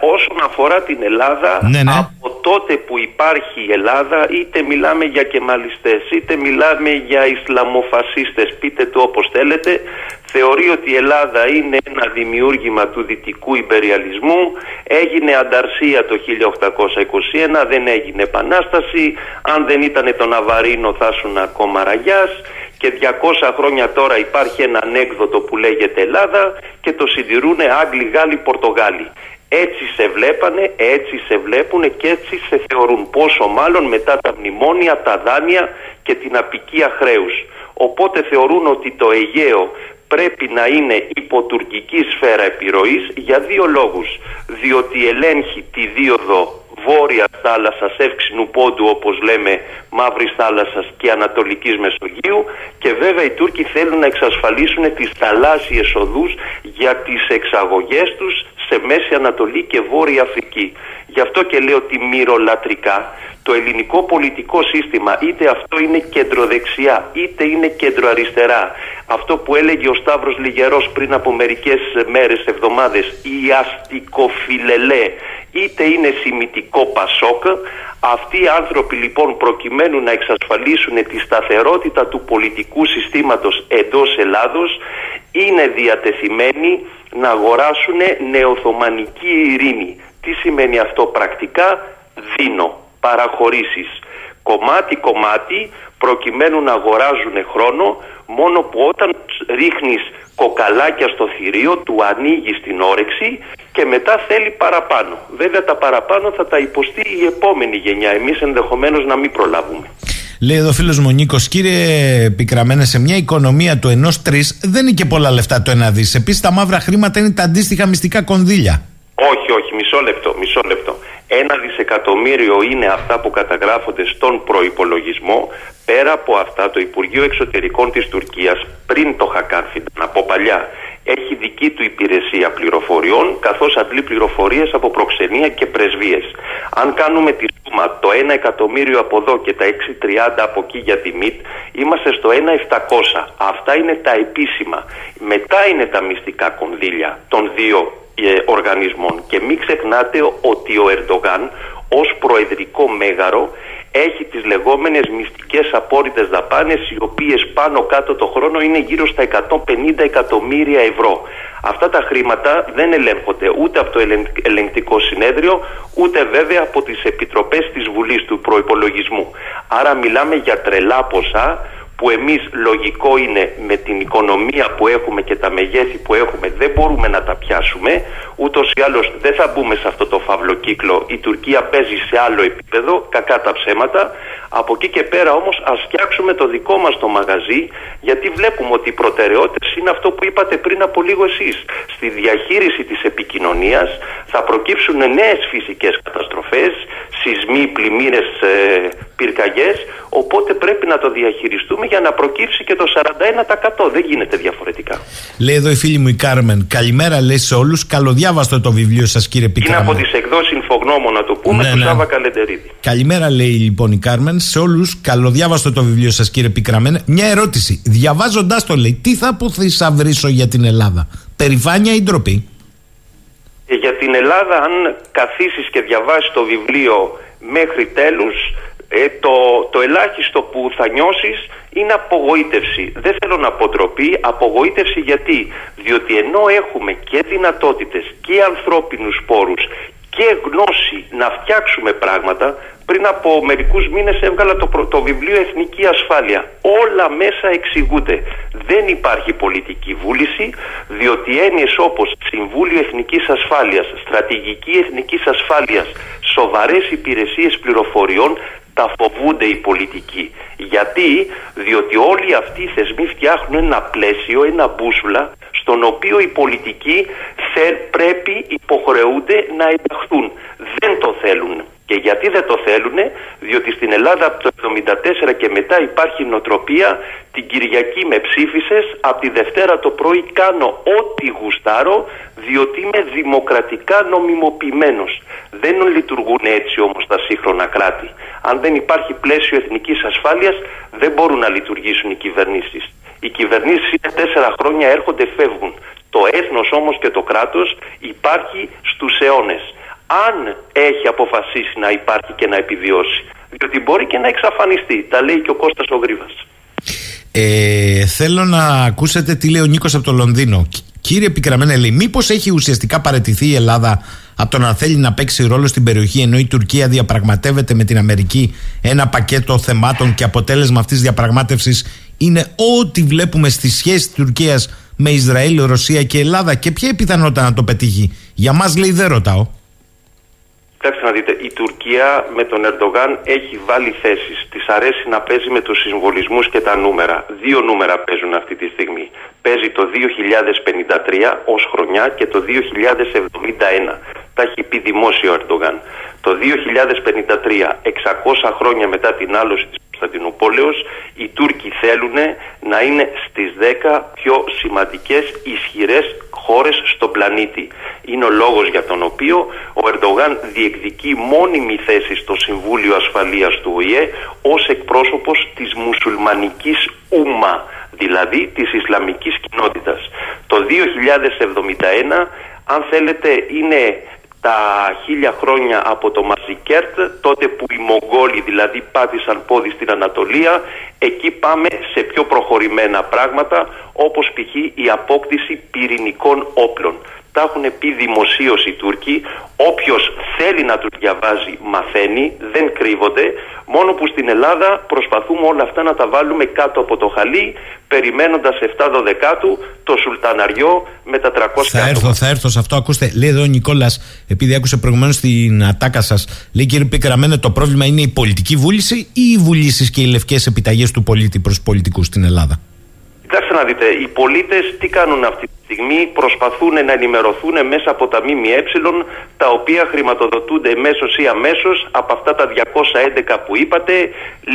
όσον αφορά την Ελλάδα Ναι, ναι. από τότε που υπάρχει η Ελλάδα είτε μιλάμε για κεμαλιστές είτε μιλάμε για Ισλαμοφασίστες πείτε το όπως θέλετε θεωρεί ότι η Ελλάδα είναι ένα δημιούργημα του δυτικού υπεριαλισμού έγινε ανταρσία το 1821 δεν έγινε επανάσταση αν δεν ήταν το Ναβαρίνο θα ήσουν ακόμα ραγιάς και 200 χρόνια τώρα υπάρχει ένα ανέκδοτο που λέγεται Ελλάδα και το συντηρούν Άγγλοι, Γάλλοι, Πορτογάλοι. Έτσι σε βλέπανε, έτσι σε βλέπουν και έτσι σε θεωρούν. Πόσο μάλλον μετά τα μνημόνια, τα δάνεια και την απικία χρέους. Οπότε θεωρούν ότι το Αιγαίο πρέπει να είναι υποτουρκική σφαίρα επιρροής για δύο λόγους. Διότι ελέγχει τη δίωδο βόρεια θάλασσας εύξηνου πόντου όπως λέμε μαύρης θάλασσας και ανατολικής Μεσογείου και βέβαια οι Τούρκοι θέλουν να εξασφαλίσουν τις θαλάσσιες οδούς για τις εξαγωγές τους σε Μέση Ανατολή και Βόρεια Αφρική. Γι' αυτό και λέω ότι μυρολατρικά το ελληνικό πολιτικό σύστημα είτε αυτό είναι κεντροδεξιά είτε είναι κεντροαριστερά αυτό που έλεγε ο Σταύρος Λιγερός πριν από μερικές μέρες, εβδομάδες η αστικοφιλελέ είτε είναι σημητικό πασόκ αυτοί οι άνθρωποι λοιπόν προκειμένου να εξασφαλίσουν τη σταθερότητα του πολιτικού συστήματος εντός Ελλάδος είναι διατεθειμένοι να αγοράσουν νεοθωμανική ειρήνη. Τι σημαίνει αυτό πρακτικά; Δίνω παραχωρήσεις κομμάτι-κομμάτι προκειμένου να αγοράζουν χρόνο μόνο που όταν ρίχνεις κοκαλάκια στο θηρίο του ανοίγεις την όρεξη και μετά θέλει παραπάνω. Βέβαια τα παραπάνω θα τα υποστεί η επόμενη γενιά. Εμείς ενδεχομένως να μην προλάβουμε. Λέει εδώ φίλος μου Νίκος, κύριε Πικραμένε, σε μια οικονομία του ενός τρεις δεν είναι και πολλά λεφτά το ένα δις. Επίσης τα μαύρα χρήματα είναι τα αντίστοιχα μυστικά κονδύλια. Όχι, όχι, μισό λεπτό, μισό λεπτό. Ένα δισεκατομμύριο είναι αυτά που καταγράφονται στον προϋπολογισμό. Πέρα από αυτά το Υπουργείο Εξωτερικών της Τουρκίας πριν το Χακάρφινταν από παλιά έχει δική του υπηρεσία πληροφοριών καθώς αντλεί πληροφορίες από προξενία και πρεσβείες. Αν κάνουμε τη σούμα το 1 εκατομμύριο από εδώ και τα 630 από εκεί για τη ΜΙΤ είμαστε στο 1.700. Αυτά είναι τα επίσημα. Μετά είναι τα μυστικά κονδύλια των δύο ε, οργανισμών. Και μην ξεχνάτε ότι ο Ερντογάν ως προεδρικό μέγαρο έχει τις λεγόμενες μυστικές απόρριτες δαπάνες οι οποίες πάνω κάτω το χρόνο είναι γύρω στα 150 εκατομμύρια ευρώ. Αυτά τα χρήματα δεν ελέγχονται ούτε από το ελεγκτικό συνέδριο ούτε βέβαια από τις επιτροπές της Βουλής του προϋπολογισμού. Άρα μιλάμε για τρελά ποσά που εμείς λογικό είναι με την οικονομία που έχουμε και τα μεγέθη που έχουμε δεν μπορούμε να τα πιάσουμε. Ούτως ή άλλως δεν θα μπούμε σε αυτό το φαύλο κύκλο. Η Τουρκία παίζει σε άλλο επίπεδο κακά τα ψέματα. Από εκεί και πέρα όμως ας φτιάξουμε το δικό μας το μαγαζί γιατί βλέπουμε ότι οι προτεραιότητες είναι αυτό που είπατε πριν από λίγο εσείς. Στη διαχείριση της επικοινωνίας θα προκύψουν νέες φυσικές καταστροφές σεισμοί, πλημμύρες, ε, πυρκαγιές. Οπότε πρέπει να το διαχειριστούμε για να προκύψει και το 41%. Δεν γίνεται διαφορετικά. Λέει εδώ η φίλη μου η Κάρμεν. Καλημέρα, λέει σε όλους. Καλοδιάβαστο το βιβλίο σας, κύριε Πικράμα. Είναι από τις εκδόσεις να το πούμε, ναι, του ναι. Σάβα Καλεντερίδη. Καλημέρα, λέει λοιπόν η Κάρμεν. Σε όλους, καλοδιάβαστο το βιβλίο σας, κύριε Πικραμέν. Μια ερώτηση. Διαβάζοντάς το, λέει, τι θα αποθυσαυρίσω για την Ελλάδα. Περηφάνεια ή ντροπή; Ε, για την Ελλάδα, αν καθίσεις και διαβάσεις το βιβλίο μέχρι τέλους, ε, το, το ελάχιστο που θα νιώσεις είναι απογοήτευση. Δεν θέλω να πω τροπή, απογοήτευση γιατί; Διότι ενώ έχουμε και δυνατότητες και ανθρώπινους πόρους και γνώση να φτιάξουμε πράγματα, πριν από μερικούς μήνες έβγαλα το, το βιβλίο Εθνική Ασφάλεια. Όλα μέσα εξηγούνται. Δεν υπάρχει πολιτική βούληση, διότι έννοιες όπως Συμβούλιο Εθνικής Ασφάλειας, Στρατηγική Εθνικής Ασφάλειας, σοβαρές υπηρεσίες πληροφοριών τα φοβούνται οι πολιτικοί. Γιατί, διότι όλοι αυτοί οι θεσμοί φτιάχνουν ένα πλαίσιο, ένα μπούσουλα, στον οποίο οι πολιτικοί πρέπει, υποχρεούνται να ενταχθούν. Δεν το θέλουν. Και γιατί δεν το θέλουν, διότι στην Ελλάδα από το 1974 και μετά υπάρχει νοοτροπία την Κυριακή με ψήφισες, από τη Δευτέρα το πρωί κάνω ό,τι γουστάρω, διότι είμαι δημοκρατικά νομιμοποιημένος. Δεν λειτουργούν έτσι όμως τα σύγχρονα κράτη. Αν δεν υπάρχει πλαίσιο εθνικής ασφάλειας, δεν μπορούν να λειτουργήσουν οι κυβερνήσεις. Οι κυβερνήσεις είναι τέσσερα χρόνια, έρχονται, φεύγουν. Το έθνος όμως και το κράτος υπάρχει στους αιώνες αν έχει αποφασίσει να υπάρχει και να επιβιώσει. Διότι μπορεί και να εξαφανιστεί. Τα λέει και ο Κώστας ο Γρήβας. Ε, θέλω να ακούσετε τι λέει ο Νίκος από το Λονδίνο. Κύριε Πικραμένε, λέει, μήπως έχει ουσιαστικά παρετηθεί η Ελλάδα από το να θέλει να παίξει ρόλο στην περιοχή, ενώ η Τουρκία διαπραγματεύεται με την Αμερική ένα πακέτο θεμάτων και αποτέλεσμα αυτής της διαπραγμάτευσης είναι ό,τι βλέπουμε στη σχέση της Τουρκίας με Ισραήλ, Ρωσία και Ελλάδα. Και ποια η πιθανότητα να το πετύχει; Για μας, λέει, δεν ρωτάω. Κοιτάξτε να δείτε, η Τουρκία με τον Ερντογάν έχει βάλει θέσεις. Της αρέσει να παίζει με τους συμβολισμούς και τα νούμερα. Δύο νούμερα παίζουν αυτή τη στιγμή. Παίζει το 2053 ως χρονιά και το 2071. Τα έχει πει δημόσιο ο Ερντογάν. Το 2053, 600 χρόνια μετά την άλωση της Κωνσταντινούπολεως, οι Τούρκοι θέλουν να είναι στις 10 πιο σημαντικές, ισχυρές χώρες στον πλανήτη. Είναι ο λόγος για τον οποίο ο Ερντογάν διεκδικεί μόνιμη θέση στο Συμβούλιο Ασφαλείας του ΟΗΕ ως εκπρόσωπος της μουσουλμανικής Ούμα, δηλαδή της Ισλαμικής κοινότητας. Το 2071, αν θέλετε, είναι τα χίλια χρόνια από το Μαζικέρτ, τότε που οι Μογγόλοι δηλαδή πάτησαν πόδι στην Ανατολία, εκεί πάμε σε πιο προχωρημένα πράγματα, όπως π.χ. η απόκτηση πυρηνικών όπλων. Τα έχουν πει δημοσίως οι Τούρκοι. Όποιος θέλει να τους διαβάζει, μαθαίνει, δεν κρύβονται. Μόνο που στην Ελλάδα προσπαθούμε όλα αυτά να τα βάλουμε κάτω από το χαλί, περιμένοντας 7 12 το Σουλταναριό με τα 300 Θα έρθω, θα έρθω σε αυτό. Ακούστε, λέει εδώ ο Νικόλας, επειδή άκουσε προηγουμένως την ατάκα σας, λέει κύριε Πικραμένε, το πρόβλημα είναι η πολιτική βούληση ή οι βουλήσεις και οι λευκές επιταγές του πολίτη προς πολιτικούς στην Ελλάδα; Κοιτάξτε να δείτε, οι πολίτες τι κάνουν αυτή τη στιγμή, προσπαθούν να ενημερωθούν μέσα από τα ΜΜΕ, τα οποία χρηματοδοτούνται μέσω ή αμέσως από αυτά τα 211 που είπατε,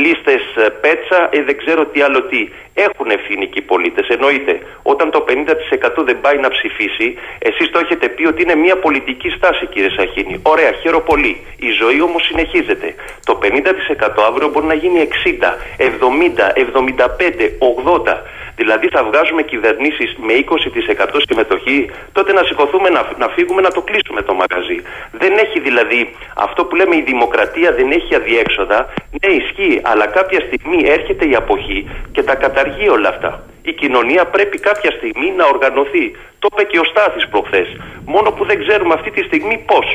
λίστες πέτσα, ε, δεν ξέρω τι άλλο τι. Έχουν ευθύνη και οι πολίτες. Εννοείται, όταν το 50% δεν πάει να ψηφίσει, εσείς το έχετε πει ότι είναι μια πολιτική στάση, κύριε Σαχίνη. Ωραία, χαίρομαι πολύ. Η ζωή όμως συνεχίζεται. Το 50% αύριο μπορεί να γίνει 60, 70, 75, 80. Δηλαδή θα βγάζουμε κυβερνήσεις με 20% συμμετοχή, τότε να σηκωθούμε να, να φύγουμε να το κλείσουμε το μαγαζί. Δεν έχει δηλαδή αυτό που λέμε η δημοκρατία δεν έχει αδιέξοδα. Ναι, ισχύει, αλλά κάποια στιγμή έρχεται η αποχή και τα καταργεί όλα αυτά. Η κοινωνία πρέπει κάποια στιγμή να οργανωθεί. Το είπε και ο Στάθης προχθές. Μόνο που δεν ξέρουμε αυτή τη στιγμή πώς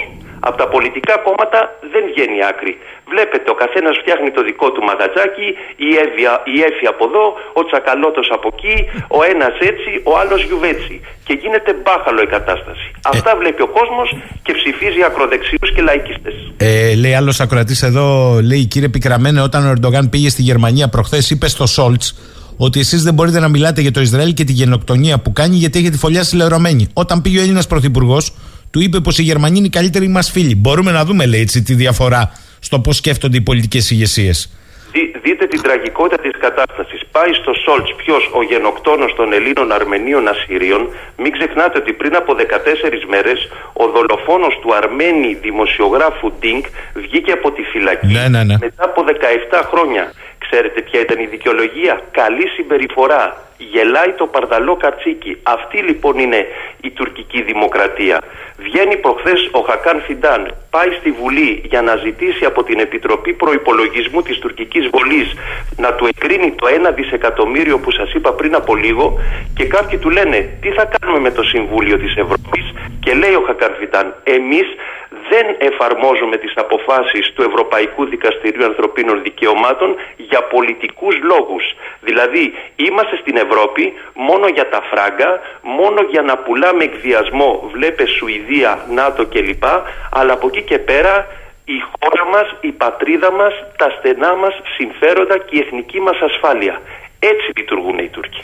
από τα πολιτικά κόμματα δεν βγαίνει άκρη. Βλέπετε, ο καθένας φτιάχνει το δικό του μαγαζάκι, η, Εύβια, η Έφη από εδώ, ο Τσακαλώτος από εκεί, ο ένας έτσι, ο άλλος γιουβέτσι. Και γίνεται μπάχαλο η κατάσταση. Ε. Αυτά βλέπει ο κόσμος και ψηφίζει ακροδεξιούς και λαϊκίστε. Ε, λέει άλλος ακροατής εδώ, λέει κύριε Πικραμένε, όταν ο Ερντογάν πήγε στη Γερμανία προχθές, είπε στο Σόλτς ότι εσείς δεν μπορείτε να μιλάτε για το Ισραήλ και τη γενοκτονία που κάνει γιατί έχετε φωλιά συλλερωμένη. Όταν πήγε ο Έλληνας Πρωθυπουργός, του είπε πως οι Γερμανοί είναι οι καλύτεροι μας φίλοι. Μπορούμε να δούμε, λέει έτσι, τη διαφορά στο πώς σκέφτονται οι πολιτικές ηγεσίες. δείτε την τραγικότητα της κατάστασης. Πάει στο Σόλτς ποιος, ο γενοκτόνος των Ελλήνων, Αρμενίων, Ασσυρίων. Μην ξεχνάτε ότι πριν από 14 μέρες ο δολοφόνος του Αρμένη δημοσιογράφου Ντίνκ βγήκε από τη φυλακή ναι, ναι, ναι. μετά από 17 χρόνια. Ξέρετε ποια ήταν η δικαιολογία; Καλή συμπεριφορά. Γελάει το παρδαλό κατσίκι. Αυτή λοιπόν είναι η τουρκική δημοκρατία. Βγαίνει προχθές ο Χακάν Φιντάν, πάει στη Βουλή για να ζητήσει από την Επιτροπή Προϋπολογισμού της τουρκικής Βουλής να του εγκρίνει το 1 δισεκατομμύριο που σας είπα πριν από λίγο και κάποιοι του λένε τι θα κάνουμε με το Συμβούλιο της Ευρώπης; Και λέει ο Χακάν Φιντάν εμείς δεν εφαρμόζουμε τις αποφάσεις του Ευρωπαϊκού Δικαστηρίου Ανθρωπίνων Δικαιωμάτων για πολιτικούς λόγους. Δηλαδή είμαστε στην Ευρώπη μόνο για τα φράγκα, μόνο για να πουλάμε εκβιασμό, βλέπε Σουηδία, ΝΑΤΟ κλπ. Αλλά από εκεί και πέρα η χώρα μας, η πατρίδα μας, τα στενά μας συμφέροντα και η εθνική μας ασφάλεια. Έτσι λειτουργούν οι Τούρκοι.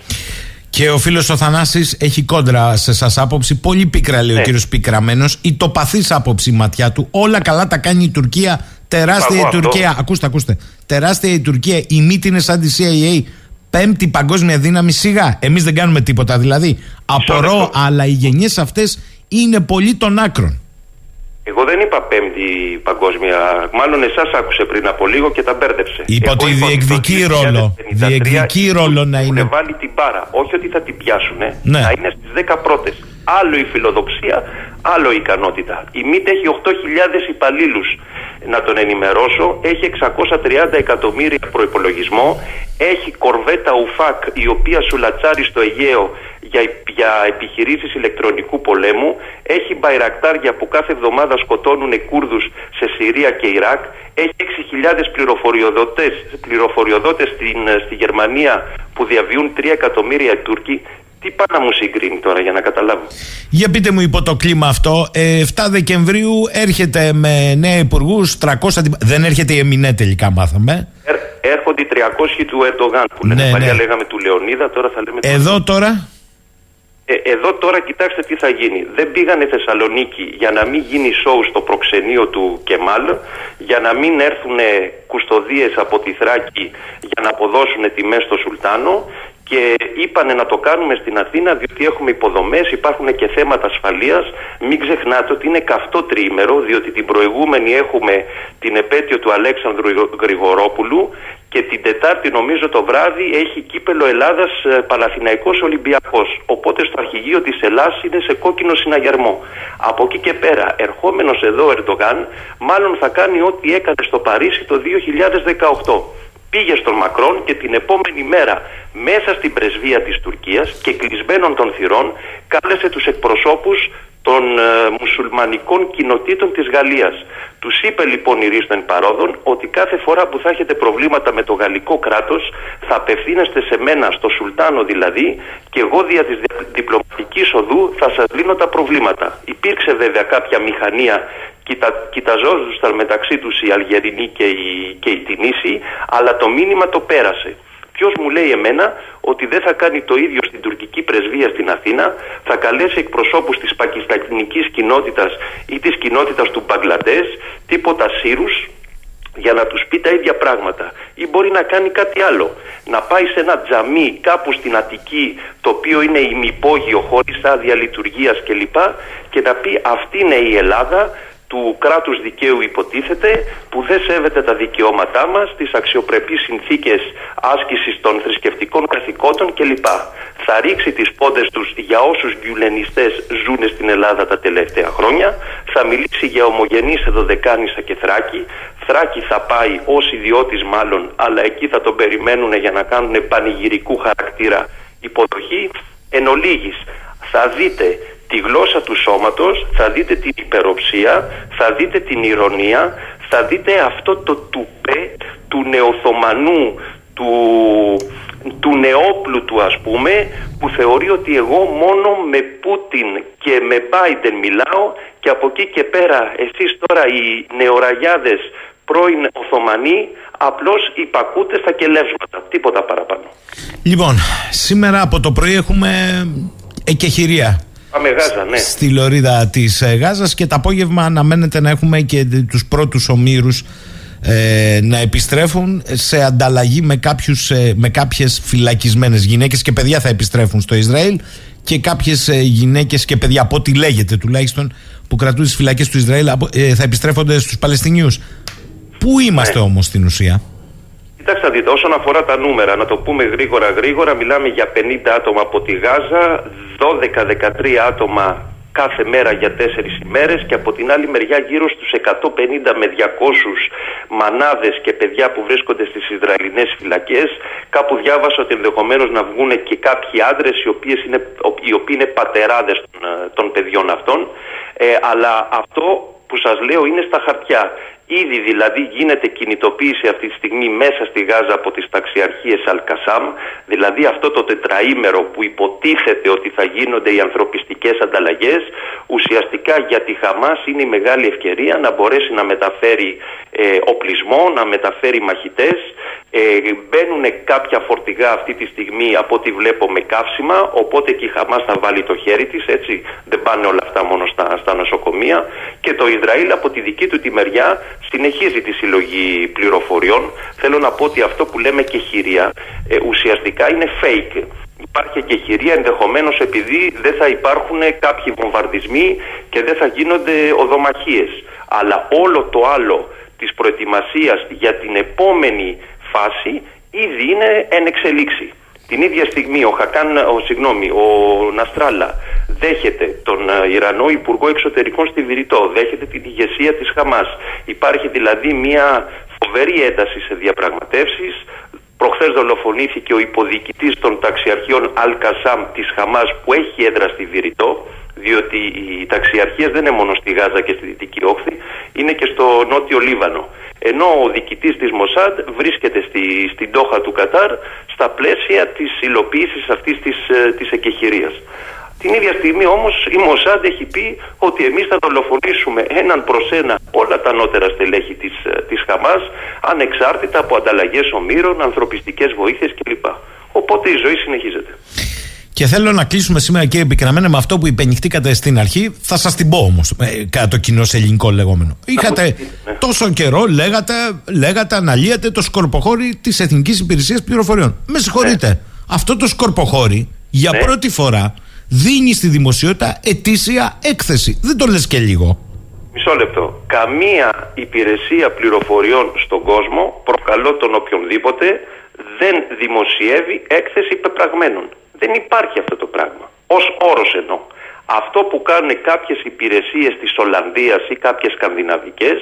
Και ο φίλος ο Θανάσης έχει κόντρα σε εσά άποψη. Πολύ πίκρα, λέει ο ναι. κύριος Πικραμένο. Η τοπαθής άποψη ματιά του. Όλα καλά τα κάνει η Τουρκία. Τεράστια η Τουρκία. Ακούστε, ακούστε. Τεράστια η Τουρκία. Η μύτη είναι σαν τη CIA. Πέμπτη παγκόσμια δύναμη σιγά. Εμείς δεν κάνουμε τίποτα δηλαδή. Απορώ, αλλά οι γενιές αυτές είναι πολύ των άκρων. Εγώ δεν είπα πέμπτη παγκόσμια. Μάλλον εσάς άκουσε πριν από λίγο και τα μπέρδεψε. Είπα ότι διεκδικεί ρόλο. Διεκδικεί ρόλο να είναι. Έχουν βάλει την μπάρα. Όχι ότι θα την πιάσουν. Ναι. Να είναι στις 10 πρώτες. Άλλο η φιλοδοξία, άλλο η ικανότητα. Η ΜΙΤ έχει 8.000 υπαλλήλους. Να τον ενημερώσω, έχει 630 εκατομμύρια προπολογισμό. Έχει κορβέτα ουφάκ η οποία σου λατσάρει στο Αιγαίο για, για επιχειρήσεις ηλεκτρονικού πολέμου, έχει μπαϊρακτάρια που κάθε εβδομάδα σκοτώνουν Κούρδους σε Συρία και Ιράκ, έχει 6.000 πληροφοριοδότες, πληροφοριοδότες στην, στη Γερμανία που διαβιούν 3 εκατομμύρια Τούρκοι Τι πάει να μου συγκρίνει τώρα για να καταλάβω; Για πείτε μου υπό το κλίμα αυτό, 7 ε, Δεκεμβρίου έρχεται με νέα υπουργούς, 300. Δεν έρχεται η Εμινέ τελικά, μάθαμε. Ε, έρχονται οι 300 του Ερντογάν που λένε. Ναι, Παλιά ναι. λέγαμε του Λεωνίδα, τώρα θα λέμε. Εδώ τώρα; Ε, εδώ τώρα κοιτάξτε τι θα γίνει. Δεν πήγανε Θεσσαλονίκη για να μην γίνει σοου στο προξενείο του Κεμάλ, για να μην έρθουν κουστοδίες από τη Θράκη για να αποδώσουν τιμές στο Σουλτάνο και είπανε να το κάνουμε στην Αθήνα διότι έχουμε υποδομές, υπάρχουν και θέματα ασφαλείας. Μην ξεχνάτε ότι είναι καυτό τριήμερο διότι την προηγούμενη έχουμε την επέτειο του Αλέξανδρου Γρηγορόπουλου και την Τετάρτη νομίζω το βράδυ έχει κύπελο Ελλάδας ε, Παλαθηναϊκός Ολυμπιακός. Οπότε στο αρχηγείο της Ελλάς είναι σε κόκκινο συναγερμό. Από εκεί και πέρα ερχόμενος εδώ ο Ερντογάν μάλλον θα κάνει ό,τι έκανε στο Παρίσι το 2018 πήγε στον Μακρόν και την επόμενη μέρα μέσα στην πρεσβεία της Τουρκίας και κλεισμένων των θυρών κάλεσε τους εκπροσώπους των ε, μουσουλμανικών κοινοτήτων της Γαλλίας. Τους είπε λοιπόν η Ρίστον Παρόδων ότι κάθε φορά που θα έχετε προβλήματα με το γαλλικό κράτος θα απευθύνεστε σε μένα, στο Σουλτάνο δηλαδή και εγώ δια της διπλωματικής οδού θα σας λύνω τα προβλήματα. Υπήρξε βέβαια κάποια μηχανία κοιτα, κοιταζόζουσαν μεταξύ τους οι Αλγερινοί και οι, και οι Τινήσοι, αλλά το μήνυμα το πέρασε. Ποιος μου λέει εμένα ότι δεν θα κάνει το ίδιο στην τουρκική πρεσβεία στην Αθήνα, θα καλέσει εκπροσώπους της πακιστανικής κοινότητας ή της κοινότητας του Μπαγκλαντές, τίποτα Σύρους, για να τους πει τα ίδια πράγματα. Ή μπορεί να κάνει κάτι άλλο. Να πάει σε ένα τζαμί κάπου στην Αττική, το οποίο είναι ημυπόγειο χωρίς άδεια λειτουργίας κλπ. Και να πει αυτή είναι η Ελλάδα, του κράτους δικαίου υποτίθεται που δεν σέβεται τα δικαιώματά μας, τις αξιοπρεπείς συνθήκες άσκησης των θρησκευτικών καθηκόντων κλπ. Θα ρίξει τις πόντες τους για όσους γκιουλενιστές ζουν στην Ελλάδα τα τελευταία χρόνια, θα μιλήσει για ομογενείς Δεκάνησα και Θράκη, Θράκη θα πάει ως ιδιώτης μάλλον, αλλά εκεί θα τον περιμένουν για να κάνουν πανηγυρικού χαρακτήρα υποδοχή. Εν ολίγης, θα δείτε τη γλώσσα του σώματος, θα δείτε την υπεροψία, θα δείτε την ηρωνία, θα δείτε αυτό το τουπέ του νεοθωμανού, του, του νεόπλουτου ας πούμε, που θεωρεί ότι εγώ μόνο με Πούτιν και με Biden μιλάω και από εκεί και πέρα εσείς τώρα οι νεοραγιάδες πρώην Οθωμανοί απλώς υπακούτε στα κελεύσματα, τίποτα παραπάνω. Λοιπόν, σήμερα από το πρωί έχουμε εκεχηρία Πάμε Γάζα, ναι. Στη λωρίδα της ε, Γάζας και το απόγευμα αναμένεται να έχουμε και τους πρώτους ομήρους ε, να επιστρέφουν σε ανταλλαγή με, κάποιους, ε, με κάποιες φυλακισμένες γυναίκες και παιδιά θα επιστρέφουν στο Ισραήλ και κάποιες ε, γυναίκες και παιδιά από ό,τι λέγεται τουλάχιστον που κρατούν τις φυλακές του Ισραήλ ε, θα επιστρέφονται στους Παλαιστινίους. Πού είμαστε ναι. όμως στην ουσία; Κοιτάξτε δείτε, όσον αφορά τα νούμερα, να το πούμε γρήγορα γρήγορα, μιλάμε για 50 άτομα από τη Γάζα, 12-13 άτομα κάθε μέρα για τέσσερις ημέρες και από την άλλη μεριά γύρω στους 150 με 200 μανάδες και παιδιά που βρίσκονται στις Ισραηλινές φυλακές. Κάπου διάβασα ότι ενδεχομένως να βγουν και κάποιοι άντρες οι, οποίες είναι, οι οποίοι είναι πατεράδες των, των παιδιών αυτών. Ε, αλλά αυτό που σας λέω είναι στα χαρτιά. Ήδη δηλαδή γίνεται κινητοποίηση αυτή τη στιγμή μέσα στη Γάζα από τις ταξιαρχίες Αλκασάμ, δηλαδή αυτό το τετραήμερο που υποτίθεται ότι θα γίνονται οι ανθρωπιστικές ανταλλαγές, ουσιαστικά για τη Χαμάς είναι η μεγάλη ευκαιρία να μπορέσει να μεταφέρει ε, οπλισμό, να μεταφέρει μαχητές, ε, μπαίνουν κάποια φορτηγά αυτή τη στιγμή από ό,τι βλέπω με καύσιμα, οπότε και η Χαμάς θα βάλει το χέρι της, έτσι. Δεν πάνε όλα αυτά μόνο στα, στα νοσοκομεία. Και το Ισραήλ από τη δική του τη μεριά συνεχίζει τη συλλογή πληροφοριών. Θέλω να πω ότι αυτό που λέμε και χειρία ε, ουσιαστικά είναι fake. Υπάρχει και χειρία ενδεχομένως επειδή δεν θα υπάρχουν κάποιοι βομβαρδισμοί και δεν θα γίνονται οδομαχίες. Αλλά όλο το άλλο της προετοιμασίας για την επόμενη φάση ήδη είναι εν εξελίξη. Την ίδια στιγμή ο Χακάν, ο, συγγνώμη, ο Ναστράλα δέχεται τον ε, Ιρανό Υπουργό Εξωτερικών στη Βηρητό, δέχεται την ηγεσία της Χαμάς. Υπάρχει δηλαδή μια φοβερή ένταση σε διαπραγματεύσεις. Προχθές δολοφονήθηκε ο υποδιοικητής των ταξιαρχείων Αλ Κασάμ της Χαμάς που έχει έδρα στη Βηρητό. διότι οι ταξιαρχίες δεν είναι μόνο στη Γάζα και στη Δυτική Όχθη, είναι και στο Νότιο Λίβανο. Ενώ ο διοικητής της Μοσάντ βρίσκεται στη, στην Τόχα του Κατάρ στα πλαίσια της υλοποίησης αυτής της, ε, της εκεχηρίας. Την ίδια στιγμή όμως η Μοσάντ έχει πει ότι εμείς θα δολοφονήσουμε έναν προς ένα όλα τα ανώτερα στελέχη της, ε, της Χαμάς ανεξάρτητα από ανταλλαγές ομήρων, ανθρωπιστικές βοήθειες κλπ. Οπότε η ζωή συνεχίζεται. Και θέλω να κλείσουμε σήμερα, κύριε Επικραμμένα, με αυτό που υπενηχτήκατε στην αρχή. Θα σας την πω όμως, ε, κατά το κοινό σε ελληνικό λεγόμενο. Είχατε ναι. τόσο καιρό, λέγατε, λέγατε, αναλύατε το σκορποχώρι της Εθνικής Υπηρεσίας Πληροφοριών. Με συγχωρείτε. Ναι. Αυτό το σκορποχώρι για ναι. πρώτη φορά δίνει στη δημοσιότητα ετήσια έκθεση. Δεν το λες και λίγο. Μισό λεπτό. Καμία υπηρεσία πληροφοριών στον κόσμο, προκαλώ τον οποιονδήποτε, δεν δημοσιεύει έκθεση πεπραγμένων. Δεν υπάρχει αυτό το πράγμα. Ως όρος εννοώ. Αυτό που κάνουν κάποιες υπηρεσίες της Ολλανδίας ή κάποιες σκανδιναβικές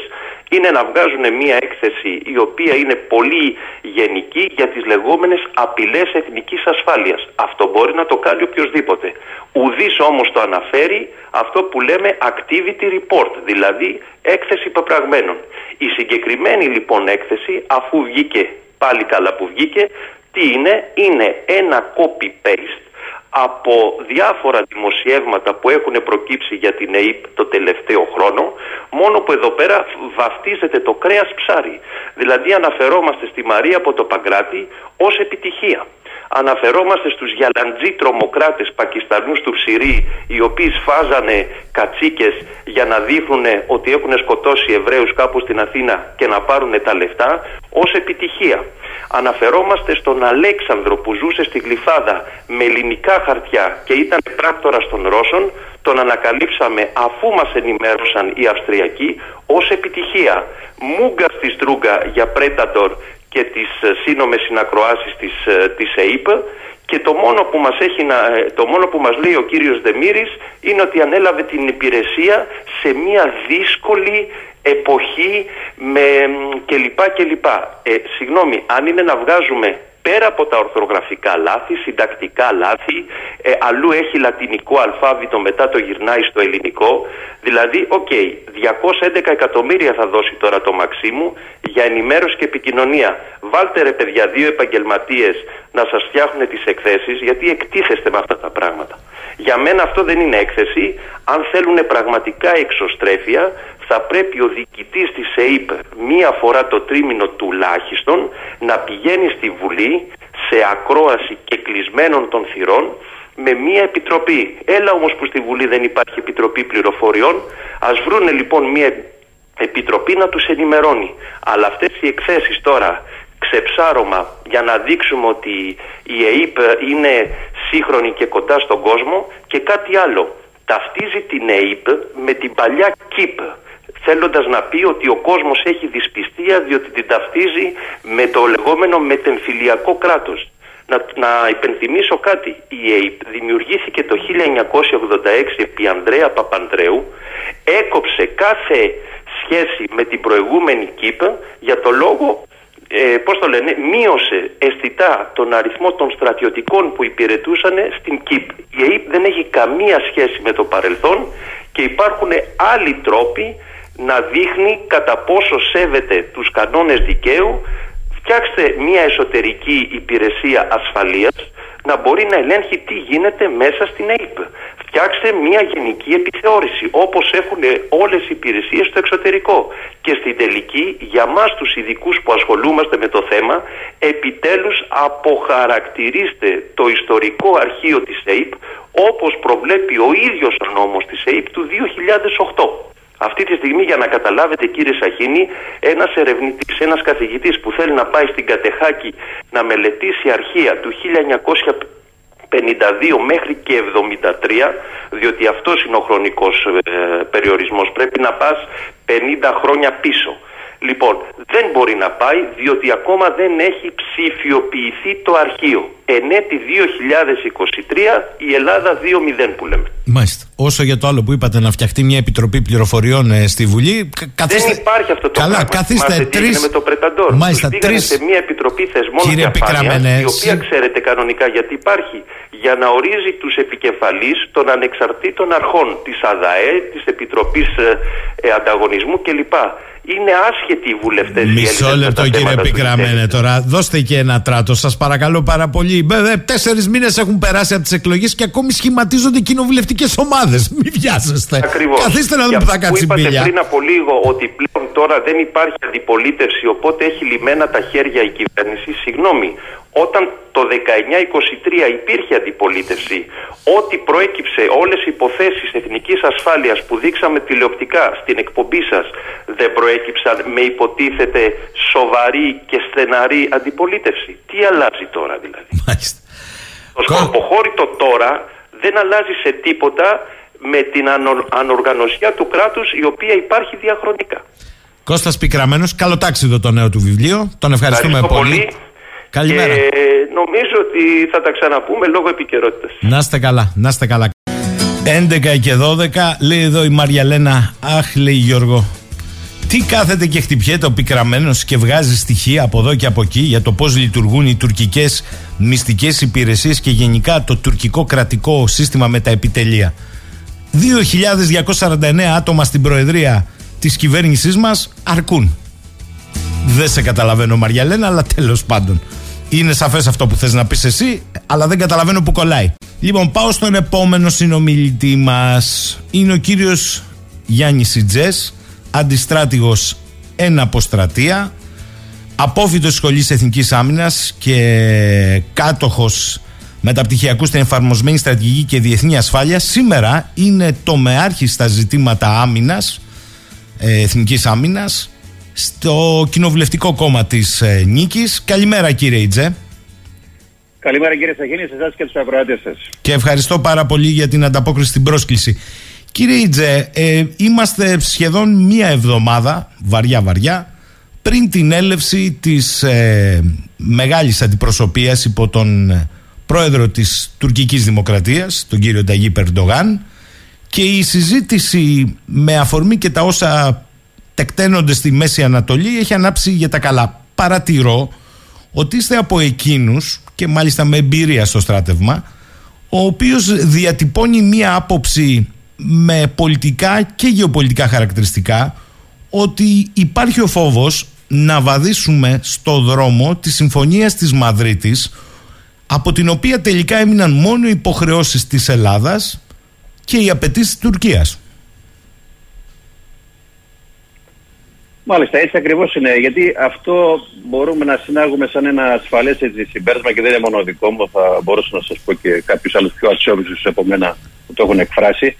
είναι να βγάζουν μια έκθεση η οποία είναι πολύ γενική για τις λεγόμενες απειλές εθνικής ασφάλειας. Αυτό μπορεί να το κάνει οποιοδήποτε. Ουδής όμως το αναφέρει αυτό που λέμε activity report, δηλαδή έκθεση πεπραγμένων. Η συγκεκριμένη λοιπόν έκθεση αφού βγήκε πάλι καλά που βγήκε τι είναι, είναι ένα copy-paste από διάφορα δημοσιεύματα που έχουν προκύψει για την ΕΕΠ το τελευταίο χρόνο, μόνο που εδώ πέρα βαφτίζεται το κρέας ψάρι. Δηλαδή αναφερόμαστε στη Μαρία από το Παγκράτη ως επιτυχία. Αναφερόμαστε στους γιαλαντζή τρομοκράτες Πακιστανούς του Ψηρή οι οποίοι σφάζανε κατσίκες για να δείχνουν ότι έχουν σκοτώσει Εβραίους κάπου στην Αθήνα και να πάρουν τα λεφτά ως επιτυχία. Αναφερόμαστε στον Αλέξανδρο που ζούσε στη Γλυφάδα με ελληνικά χαρτιά και ήταν πράκτορα των Ρώσων. Τον ανακαλύψαμε αφού μας ενημέρωσαν οι Αυστριακοί ως επιτυχία. Μούγκα στη Στρούγκα για Πρέτατορ και τις ε, σύνομες συνακροάσεις της, ε, της ΕΕΠ και το μόνο που μας, έχει να, ε, το μόνο που μας λέει ο κύριος Δεμήρης είναι ότι ανέλαβε την υπηρεσία σε μια δύσκολη εποχή με κλπ. κλπ. Ε, συγγνώμη, αν είναι να βγάζουμε πέρα από τα ορθογραφικά λάθη, συντακτικά λάθη, ε, αλλού έχει λατινικό αλφάβητο, μετά το γυρνάει στο ελληνικό. Δηλαδή, OK, okay, 211 εκατομμύρια θα δώσει τώρα το Μαξίμου για ενημέρωση και επικοινωνία. Βάλτε ρε παιδιά δύο επαγγελματίες να σας φτιάχνουν τις εκθέσεις, γιατί εκτίθεστε με αυτά τα πράγματα. Για μένα αυτό δεν είναι έκθεση. Αν θέλουν πραγματικά εξωστρέφεια, θα πρέπει ο διοικητής της ΕΕΠ μία φορά το τρίμηνο τουλάχιστον να πηγαίνει στη Βουλή σε ακρόαση και κλεισμένων των θυρών με μία επιτροπή. Έλα όμως που στη Βουλή δεν υπάρχει επιτροπή πληροφοριών, ας βρούνε λοιπόν μία επιτροπή να τους ενημερώνει. Αλλά αυτές οι εκθέσεις τώρα ξεψάρωμα για να δείξουμε ότι η ΕΕΠ είναι σύγχρονη και κοντά στον κόσμο και κάτι άλλο. Ταυτίζει την ΕΕΠ με την παλιά ΚΙΠ θέλοντας να πει ότι ο κόσμος έχει δυσπιστία διότι την ταυτίζει με το λεγόμενο μετεμφυλιακό κράτος. Να, να υπενθυμίσω κάτι. Η ΑΕΠ δημιουργήθηκε το 1986 επί Ανδρέα Παπανδρέου, έκοψε κάθε σχέση με την προηγούμενη ΚΙΠ για το λόγο ε, πώς το λένε, μείωσε αισθητά τον αριθμό των στρατιωτικών που υπηρετούσαν στην ΚΙΠ. Η ΑΕΠ δεν έχει καμία σχέση με το παρελθόν και υπάρχουν άλλοι τρόποι να δείχνει κατά πόσο σέβεται τους κανόνες δικαίου φτιάξτε μια εσωτερική υπηρεσία ασφαλείας να μπορεί να ελέγχει τι γίνεται μέσα στην ΑΕΠ. Φτιάξτε μια γενική επιθεώρηση όπως έχουν όλες οι υπηρεσίες στο εξωτερικό. Και στην τελική για μας τους ειδικούς που ασχολούμαστε με το θέμα επιτέλους αποχαρακτηρίστε το ιστορικό αρχείο της ΑΕΠ όπως προβλέπει ο ίδιος ο νόμος της ΑΕΠ του 2008. Αυτή τη στιγμή για να καταλάβετε κύριε Σαχίνη, ένας ερευνητής, ένας καθηγητής που θέλει να πάει στην Κατεχάκη να μελετήσει αρχεία του 1952 μέχρι και 73, διότι αυτός είναι ο χρονικός ε, περιορισμός, πρέπει να πας 50 χρόνια πίσω. Λοιπόν, δεν μπορεί να πάει διότι ακόμα δεν έχει ψηφιοποιηθεί το αρχείο. Εν έτη 2023 η Ελλάδα 2-0 που λέμε. Μάλιστα. Όσο για το άλλο που είπατε να φτιαχτεί μια επιτροπή πληροφοριών ε, στη Βουλή. Καθίστε... Δεν υπάρχει αυτό το Καλά, πράγμα. καθίστε τρει. με το Πρεταντόρ. Μάλιστα, τρει. σε μια επιτροπή θεσμών Κύριε διαφάνειας, η οποία ξέρετε κανονικά γιατί υπάρχει για να ορίζει τους επικεφαλείς των ανεξαρτήτων αρχών της ΑΔΑΕ, της Επιτροπής ε, ε Ανταγωνισμού κλπ είναι άσχετοι οι βουλευτές. Μισό λεπτό κύριε Πικραμένε τώρα. Δώστε και ένα τράτο, σας παρακαλώ πάρα πολύ. Τέσσερις μήνες έχουν περάσει από τις εκλογές και ακόμη σχηματίζονται κοινοβουλευτικές ομάδες. Μην βιάζεστε. Ακριβώς. Καθίστε να δούμε που θα κάτσει η Είπατε πριν από λίγο ότι πλέον τώρα δεν υπάρχει αντιπολίτευση, οπότε έχει λιμένα τα χέρια η κυβέρνηση. Συγγνώμη, όταν το 19-23 υπήρχε αντιπολίτευση, ό,τι προέκυψε, όλες οι υποθέσεις εθνικής ασφάλειας που δείξαμε τηλεοπτικά στην εκπομπή σας, δεν προέκυψαν με υποτίθεται σοβαρή και στεναρή αντιπολίτευση. Τι αλλάζει τώρα δηλαδή; Μάλιστα. Το σκορποχώρητο τώρα δεν αλλάζει σε τίποτα με την ανοργανωσιά του κράτους η οποία υπάρχει διαχρονικά. Κώστας Πικραμένος, καλοτάξιδο το νέο του βιβλίο. Τον ευχαριστούμε πολύ. πολύ. Καλημέρα. Και νομίζω ότι θα τα ξαναπούμε λόγω επικαιρότητας. Να είστε καλά, να είστε καλά. 11 και 12 λέει εδώ η Μαριαλένα Αχ λέει Γιώργο Τι κάθεται και χτυπιέται ο πικραμένος και βγάζει στοιχεία από εδώ και από εκεί για το πώς λειτουργούν οι τουρκικές μυστικές υπηρεσίες και γενικά το τουρκικό κρατικό σύστημα με τα επιτελεία. 2.249 άτομα στην προεδρία της κυβέρνησής μας αρκούν. Δεν σε καταλαβαίνω Μαριαλένα αλλά τέλος πάντων. Είναι σαφές αυτό που θες να πεις εσύ, αλλά δεν καταλαβαίνω που κολλάει. Λοιπόν, πάω στον επόμενο συνομιλητή μας. Είναι ο κύριος Γιάννης Σιτζέ, αντιστράτηγος ένα αποστρατεία, απόφυτος σχολής Εθνικής Άμυνας και κάτοχος μεταπτυχιακού στην εφαρμοσμένη στρατηγική και διεθνή ασφάλεια. Σήμερα είναι το μεάρχη στα ζητήματα άμυνας, ε, εθνικής άμυνας στο κοινοβουλευτικό κόμμα της ε, Νίκης. Καλημέρα, κύριε Ιτζέ. Καλημέρα, κύριε Σαχίνη, σε εσάς και τους ακροατέ σας. Και ευχαριστώ πάρα πολύ για την ανταπόκριση στην πρόσκληση. Κύριε Ιτζέ, ε, είμαστε σχεδόν μία εβδομάδα, βαριά-βαριά, πριν την έλευση της ε, μεγάλης αντιπροσωπείας υπό τον ε, πρόεδρο της τουρκικής δημοκρατίας, τον κύριο Ταγί Περντογάν, και η συζήτηση με αφορμή και τα όσα τεκταίνονται στη Μέση Ανατολή έχει ανάψει για τα καλά. Παρατηρώ ότι είστε από εκείνους και μάλιστα με εμπειρία στο στράτευμα ο οποίος διατυπώνει μία άποψη με πολιτικά και γεωπολιτικά χαρακτηριστικά ότι υπάρχει ο φόβος να βαδίσουμε στο δρόμο της συμφωνίας της Μαδρίτης από την οποία τελικά έμειναν μόνο οι υποχρεώσεις της Ελλάδας και οι απαιτήσεις της Τουρκίας. Μάλιστα, έτσι ακριβώς είναι. Γιατί αυτό μπορούμε να συνάγουμε σαν ένα ασφαλές συμπέρασμα και δεν είναι μόνο δικό μου. Θα μπορούσα να σας πω και κάποιους άλλους πιο αξιόπιστους από μένα που το έχουν εκφράσει.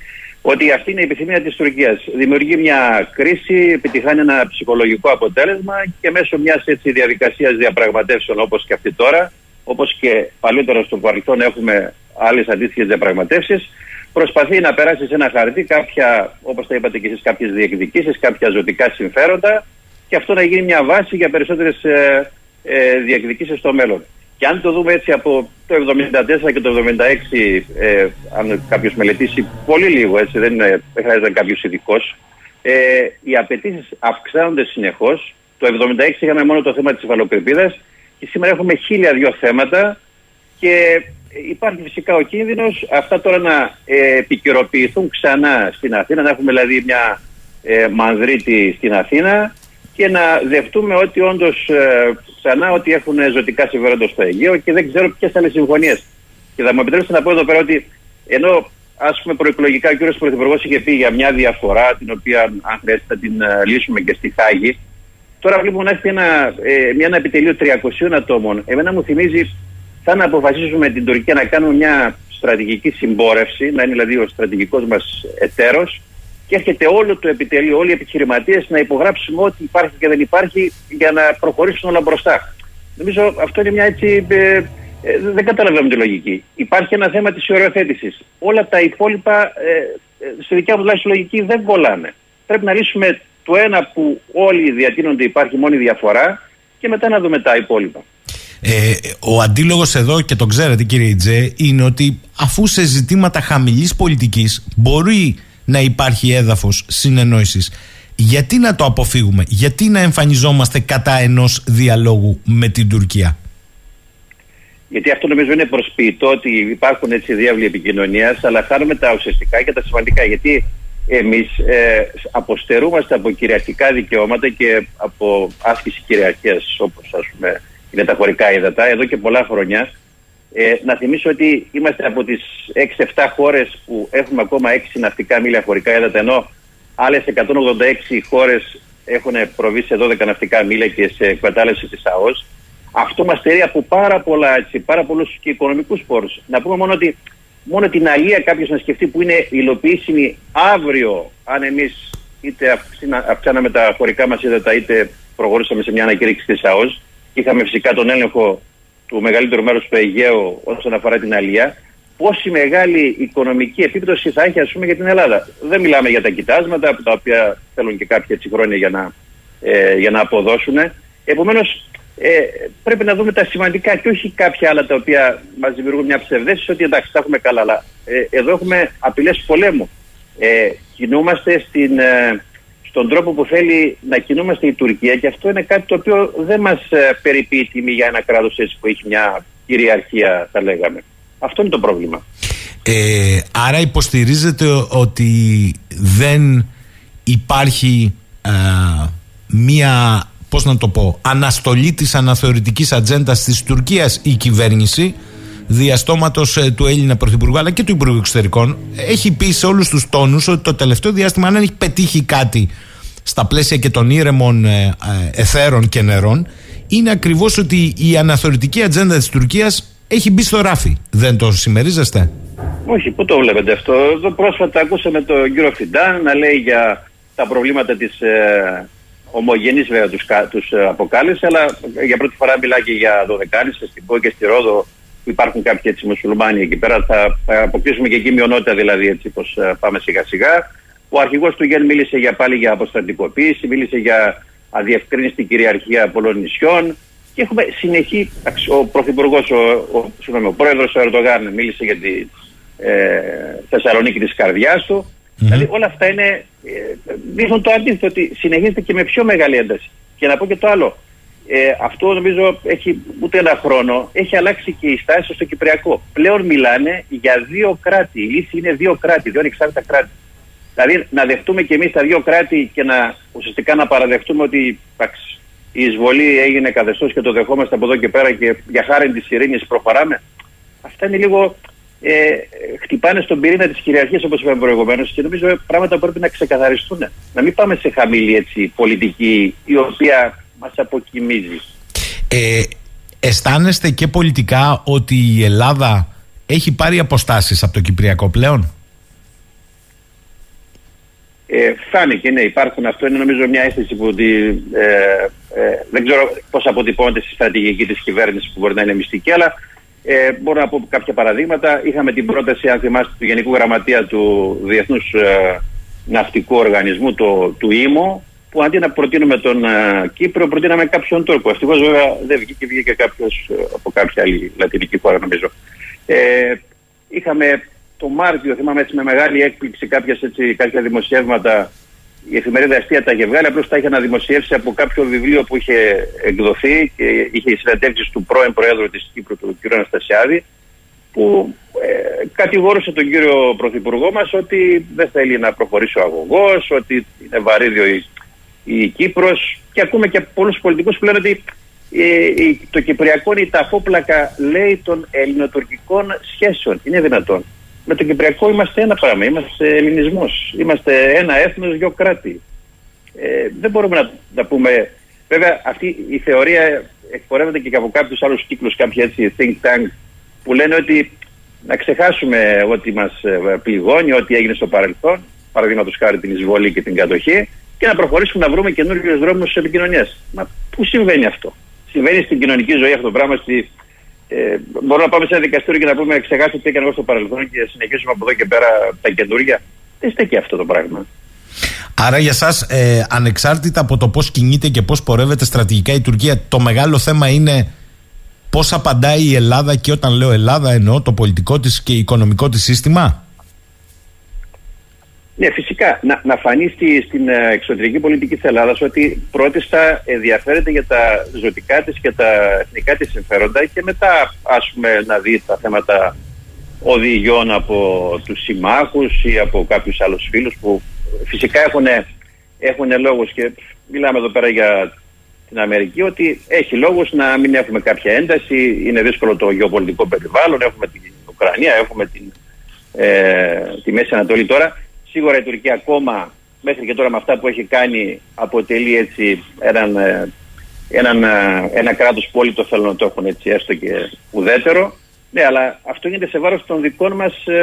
Ότι αυτή είναι η επιθυμία της Τουρκίας. Δημιουργεί μια κρίση, επιτυχάνει ένα ψυχολογικό αποτέλεσμα και μέσω μιας διαδικασίας διαπραγματεύσεων όπως και αυτή τώρα, όπως και παλιότερα στο παρελθόν έχουμε άλλες αντίστοιχες διαπραγματεύσεις, προσπαθεί να περάσει σε ένα χαρτί κάποια, όπως τα είπατε και εσείς, κάποιες διεκδικήσεις, κάποια ζωτικά συμφέροντα και αυτό να γίνει μια βάση για περισσότερες ε, ε, διεκδικήσεις στο μέλλον. Και αν το δούμε έτσι από το 1974 και το 1976, ε, αν κάποιος μελετήσει πολύ λίγο, έτσι, δεν, είναι, δεν χρειάζεται κάποιος ειδικός, ε, οι απαιτήσεις αυξάνονται συνεχώς. Το 1976 είχαμε μόνο το θέμα της υφαλοκρηπίδας και σήμερα έχουμε χίλια δυο θέματα και υπάρχει φυσικά ο κίνδυνος αυτά τώρα να ε, επικαιροποιηθούν ξανά στην Αθήνα, να έχουμε δηλαδή μια ε, Μανδρίτη στην Αθήνα και να δεχτούμε ότι όντως ε, ξανά ότι έχουν ζωτικά συμφέροντα στο Αιγαίο και δεν ξέρω ποιες θα είναι συμφωνίες. Και θα μου επιτρέψετε να πω εδώ πέρα ότι ενώ ας πούμε προεκλογικά ο κ. Πρωθυπουργός είχε πει για μια διαφορά την οποία αν χρειάζεται θα την ε, λύσουμε και στη Χάγη. Τώρα βλέπουμε να έχει ένα, ε, μια, ένα επιτελείο 300 ατόμων. Εμένα μου θυμίζει σαν να αποφασίσουμε την Τουρκία να κάνουμε μια στρατηγική συμπόρευση, να είναι δηλαδή ο στρατηγικός μας εταίρος και έρχεται όλο το επιτελείο, όλοι οι επιχειρηματίες να υπογράψουμε ό,τι υπάρχει και δεν υπάρχει για να προχωρήσουν όλα μπροστά. Νομίζω αυτό είναι μια έτσι... Ε, ε, δεν καταλαβαίνουμε τη λογική. Υπάρχει ένα θέμα της οριοθέτησης. Όλα τα υπόλοιπα, ε, ε, στη δικιά μου τουλάχιστον λογική, δεν κολλάνε. Πρέπει να λύσουμε το ένα που όλοι διατείνονται υπάρχει μόνη διαφορά και μετά να δούμε τα υπόλοιπα. Ε, ο αντίλογος εδώ και το ξέρετε κύριε Ιτζέ είναι ότι αφού σε ζητήματα χαμηλής πολιτικής μπορεί να υπάρχει έδαφος συνεννόησης γιατί να το αποφύγουμε, γιατί να εμφανιζόμαστε κατά ενός διαλόγου με την Τουρκία; Γιατί αυτό νομίζω είναι προσποιητό ότι υπάρχουν έτσι διάβλοι επικοινωνίας, αλλά χάνουμε τα ουσιαστικά και τα σημαντικά. Γιατί εμείς ε, αποστερούμαστε από κυριαρχικά δικαιώματα και από άσκηση κυριαρχίας, όπως ας πούμε είναι τα χωρικά ύδατα, εδώ και πολλά χρόνια. Ε, να θυμίσω ότι είμαστε από τις 6-7 χώρες που έχουμε ακόμα 6 ναυτικά μίλια χωρικά ύδατα, ενώ άλλες 186 χώρες έχουν προβεί σε 12 ναυτικά μίλια και σε εκμετάλλευση της ΑΟΣ. Αυτό μας στερεί από πάρα πολλά, έτσι, πάρα πολλούς και οικονομικούς πόρους. Να πούμε μόνο ότι μόνο την αλία κάποιος να σκεφτεί που είναι υλοποιήσιμη αύριο, αν εμείς είτε αυξάναμε τα χωρικά μας ύδατα, είτε προχωρήσαμε σε μια ανακήρυξη της ΑΟΣ. Είχαμε φυσικά τον έλεγχο του μεγαλύτερου μέρου του Αιγαίου όσον αφορά την αλία. Πόση μεγάλη οικονομική επίπτωση θα έχει, ας πούμε, για την Ελλάδα. Δεν μιλάμε για τα κοιτάσματα, τα οποία θέλουν και κάποια έτσι χρόνια για να, ε, για να αποδώσουν. Επομένως, ε, πρέπει να δούμε τα σημαντικά και όχι κάποια άλλα τα οποία μας δημιουργούν μια ψευδέστηση ότι εντάξει τα έχουμε καλά αλλά ε, εδώ έχουμε απειλές πολέμου ε, κινούμαστε στην, ε, στον τρόπο που θέλει να κινούμαστε η Τουρκία και αυτό είναι κάτι το οποίο δεν μας ε, περιποιεί τιμή για ένα κράτος έτσι που έχει μια κυριαρχία θα λέγαμε. Αυτό είναι το πρόβλημα. Ε, άρα υποστηρίζετε ότι δεν υπάρχει μία πώς να το πω, αναστολή της αναθεωρητικής ατζέντας της Τουρκίας η κυβέρνηση διαστόματος ε, του Έλληνα Πρωθυπουργού αλλά και του Υπουργού Εξωτερικών έχει πει σε όλους τους τόνους ότι το τελευταίο διάστημα αν έχει πετύχει κάτι στα πλαίσια και των ήρεμων ε, ε, εθέρων και νερών είναι ακριβώς ότι η αναθεωρητική ατζέντα της Τουρκίας έχει μπει στο ράφι. Δεν το συμμερίζεστε; Όχι, πού το βλέπετε αυτό. Εδώ πρόσφατα ακούσαμε τον κύριο Φιντάν να λέει για τα προβλήματα της ομογενεί βέβαια τους τους ε, αποκάλυψε, αλλά για πρώτη φορά μιλάει και για δωδεκάνηστε στην Πό και στη Ρόδο που υπάρχουν κάποιοι έτσι μουσουλμάνοι εκεί πέρα. Θα, αποκτήσουμε και εκεί μειονότητα δηλαδή έτσι πως ε, πάμε σιγά σιγά. Ο αρχηγός του Γεν μίλησε για, πάλι για αποστρατικοποίηση, μίλησε για αδιευκρίνηστη κυριαρχία πολλών νησιών και έχουμε συνεχή, ο Πρωθυπουργός, ο, ο, ο, ο πρόεδρος ο Ερντογάν μίλησε για τη ε, Θεσσαλονίκη της καρδιάς του Δηλαδή όλα αυτά είναι, ε, δείχνουν το αντίθετο ότι συνεχίζεται και με πιο μεγάλη ένταση. Και να πω και το άλλο. Ε, αυτό νομίζω έχει ούτε ένα χρόνο. Έχει αλλάξει και η στάση στο Κυπριακό. Πλέον μιλάνε για δύο κράτη. Η λύση είναι δύο κράτη, δύο ανεξάρτητα κράτη. Δηλαδή να δεχτούμε και εμείς τα δύο κράτη και να ουσιαστικά να παραδεχτούμε ότι εντάξει, η εισβολή έγινε καθεστώς και το δεχόμαστε από εδώ και πέρα και για χάρη της ειρήνης προχωράμε. Αυτά είναι λίγο ε, χτυπάνε στον πυρήνα της κυριαρχίας, όπως είπαμε προηγουμένως, και νομίζω πράγματα πρέπει να ξεκαθαριστούν. Να μην πάμε σε χαμηλή έτσι, πολιτική η οποία μας αποκοιμίζεις. Ε, αισθάνεστε και πολιτικά ότι η Ελλάδα έχει πάρει αποστάσεις από το Κυπριακό πλέον; Ε, φάνηκε, ναι, υπάρχουν. Αυτό είναι νομίζω μια αίσθηση που ε, ε, δεν ξέρω πώς αποτυπώνεται στη στρατηγική της κυβέρνησης που μπορεί να είναι μυστική, αλλά ε, μπορώ να πω κάποια παραδείγματα. Είχαμε την πρόταση, αν θυμάστε, του Γενικού Γραμματεία του Διεθνούς ε, Ναυτικού Οργανισμού, το, του ΙΜΟ, που αντί να προτείνουμε τον ε, Κύπρο, προτείναμε κάποιον Τούρκο. Ευτυχώς βέβαια δεν βγήκε, βγήκε κάποιος ε, από κάποια άλλη λατινική χώρα, νομίζω. Ε, είχαμε το Μάρτιο, θυμάμαι έτσι με μεγάλη έκπληξη, κάποιες, έτσι, κάποια δημοσιεύματα η εφημερίδα Αστεία τα είχε βγάλει, απλώς τα είχε αναδημοσιεύσει από κάποιο βιβλίο που είχε εκδοθεί και είχε συναντεύξει του πρώην Προέδρου της Κύπρου, του κ. Αναστασιάδη, που ε, κατηγόρησε τον κύριο Πρωθυπουργό μας ότι δεν θέλει να προχωρήσει ο αγωγός, ότι είναι βαρύδιο η, η Κύπρος. Και ακούμε και πολλούς πολιτικούς που λένε ότι ε, το Κυπριακό είναι η ταφόπλακα, λέει, των ελληνοτουρκικών σχέσεων. Είναι δυνατόν με το Κυπριακό είμαστε ένα πράγμα. Είμαστε ελληνισμός. Είμαστε ένα έθνος, δύο κράτη. Ε, δεν μπορούμε να, να πούμε. Βέβαια, αυτή η θεωρία εκπορεύεται και από κάποιους άλλους κύκλους, κάποιοι έτσι think tank, που λένε ότι να ξεχάσουμε ότι μας ε, πληγώνει, ό,τι έγινε στο παρελθόν, παραδείγματος χάρη την εισβολή και την κατοχή, και να προχωρήσουμε να βρούμε καινούριους δρόμους επικοινωνία. Μα πού συμβαίνει αυτό; Συμβαίνει στην κοινωνική ζωή αυτό το πράγμα, στη, ε, μπορούμε να πάμε σε ένα δικαστήριο και να πούμε ξεχάστε τι έκανα εγώ στο παρελθόν και συνεχίσουμε από εδώ και πέρα τα καινούργια. Δεν στέκει αυτό το πράγμα. Άρα για σας ε, ανεξάρτητα από το πώς κινείται και πώς πορεύεται στρατηγικά η Τουρκία το μεγάλο θέμα είναι πώς απαντάει η Ελλάδα και όταν λέω Ελλάδα εννοώ το πολιτικό της και οικονομικό της σύστημα; Ναι, φυσικά. Να, να φανεί στη, στην ε, εξωτερική πολιτική της Ελλάδας ότι πρώτιστα ενδιαφέρεται για τα ζωτικά της και τα εθνικά της συμφέροντα και μετά, ας πούμε, να δει τα θέματα οδηγιών από τους συμμάχους ή από κάποιους άλλους φίλους που φυσικά έχουν, έχουν λόγους και μιλάμε εδώ πέρα για την Αμερική ότι έχει λόγους να μην έχουμε κάποια ένταση, είναι δύσκολο το γεωπολιτικό περιβάλλον, έχουμε την Ουκρανία, έχουμε την, ε, τη Μέση Ανατολή τώρα. Σίγουρα η Τουρκία ακόμα μέχρι και τώρα με αυτά που έχει κάνει αποτελεί έτσι έναν, ε, έναν, ε, ένα κράτος που όλοι το θέλουν να το έχουν έτσι έστω και ουδέτερο. Ναι, αλλά αυτό γίνεται σε βάρος των δικών μας ε,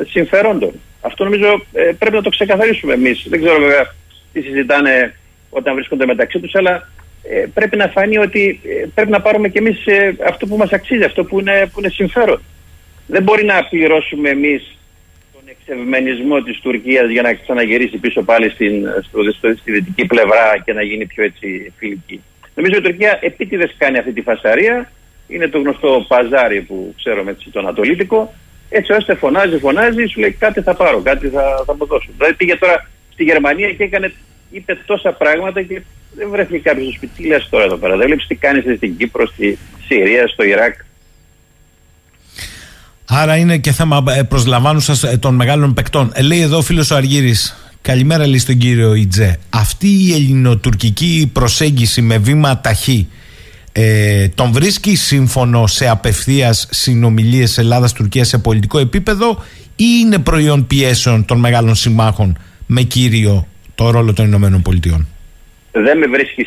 ε συμφερόντων. Αυτό νομίζω πρέπει να το ξεκαθαρίσουμε εμείς. Δεν ξέρω βέβαια τι συζητάνε όταν βρίσκονται μεταξύ τους, αλλά πρέπει να φανεί ότι πρέπει να πάρουμε κι εμείς αυτό που μας αξίζει, αυτό που είναι, που είναι συμφέρον. Δεν μπορεί να πληρώσουμε εμείς εξευμενισμό της Τουρκίας για να ξαναγυρίσει πίσω πάλι στην, στο, στο, στη δυτική πλευρά και να γίνει πιο έτσι φιλική. Νομίζω η Τουρκία επίτηδες κάνει αυτή τη φασαρία. Είναι το γνωστό παζάρι που ξέρουμε έτσι το Ανατολίτικο. Έτσι ώστε φωνάζει, φωνάζει, σου λέει κάτι θα πάρω, κάτι θα, θα μου δώσω. Δηλαδή πήγε τώρα στη Γερμανία και έκανε, είπε τόσα πράγματα και δεν βρέθηκε κάποιος στο σπίτι. Τι λες τώρα εδώ πέρα, δεν βλέπεις τι κάνεις στην Κύπρο, στη Συρία, στο Ιράκ. Άρα είναι και θέμα ε, προσλαμβάνουσα ε, των μεγάλων παικτών. Ε, λέει εδώ ο φίλος ο Αργύρης, καλημέρα λέει στον κύριο Ιτζέ. Αυτή η ελληνοτουρκική προσέγγιση με βήμα ταχύ ε, τον βρίσκει σύμφωνο σε απευθείας συνομιλίες Ελλάδα-Τουρκία σε πολιτικό επίπεδο ή είναι προϊόν πιέσεων των μεγάλων συμμάχων με κύριο το ρόλο των Ηνωμένων Πολιτειών; Δεν με, βρίσκει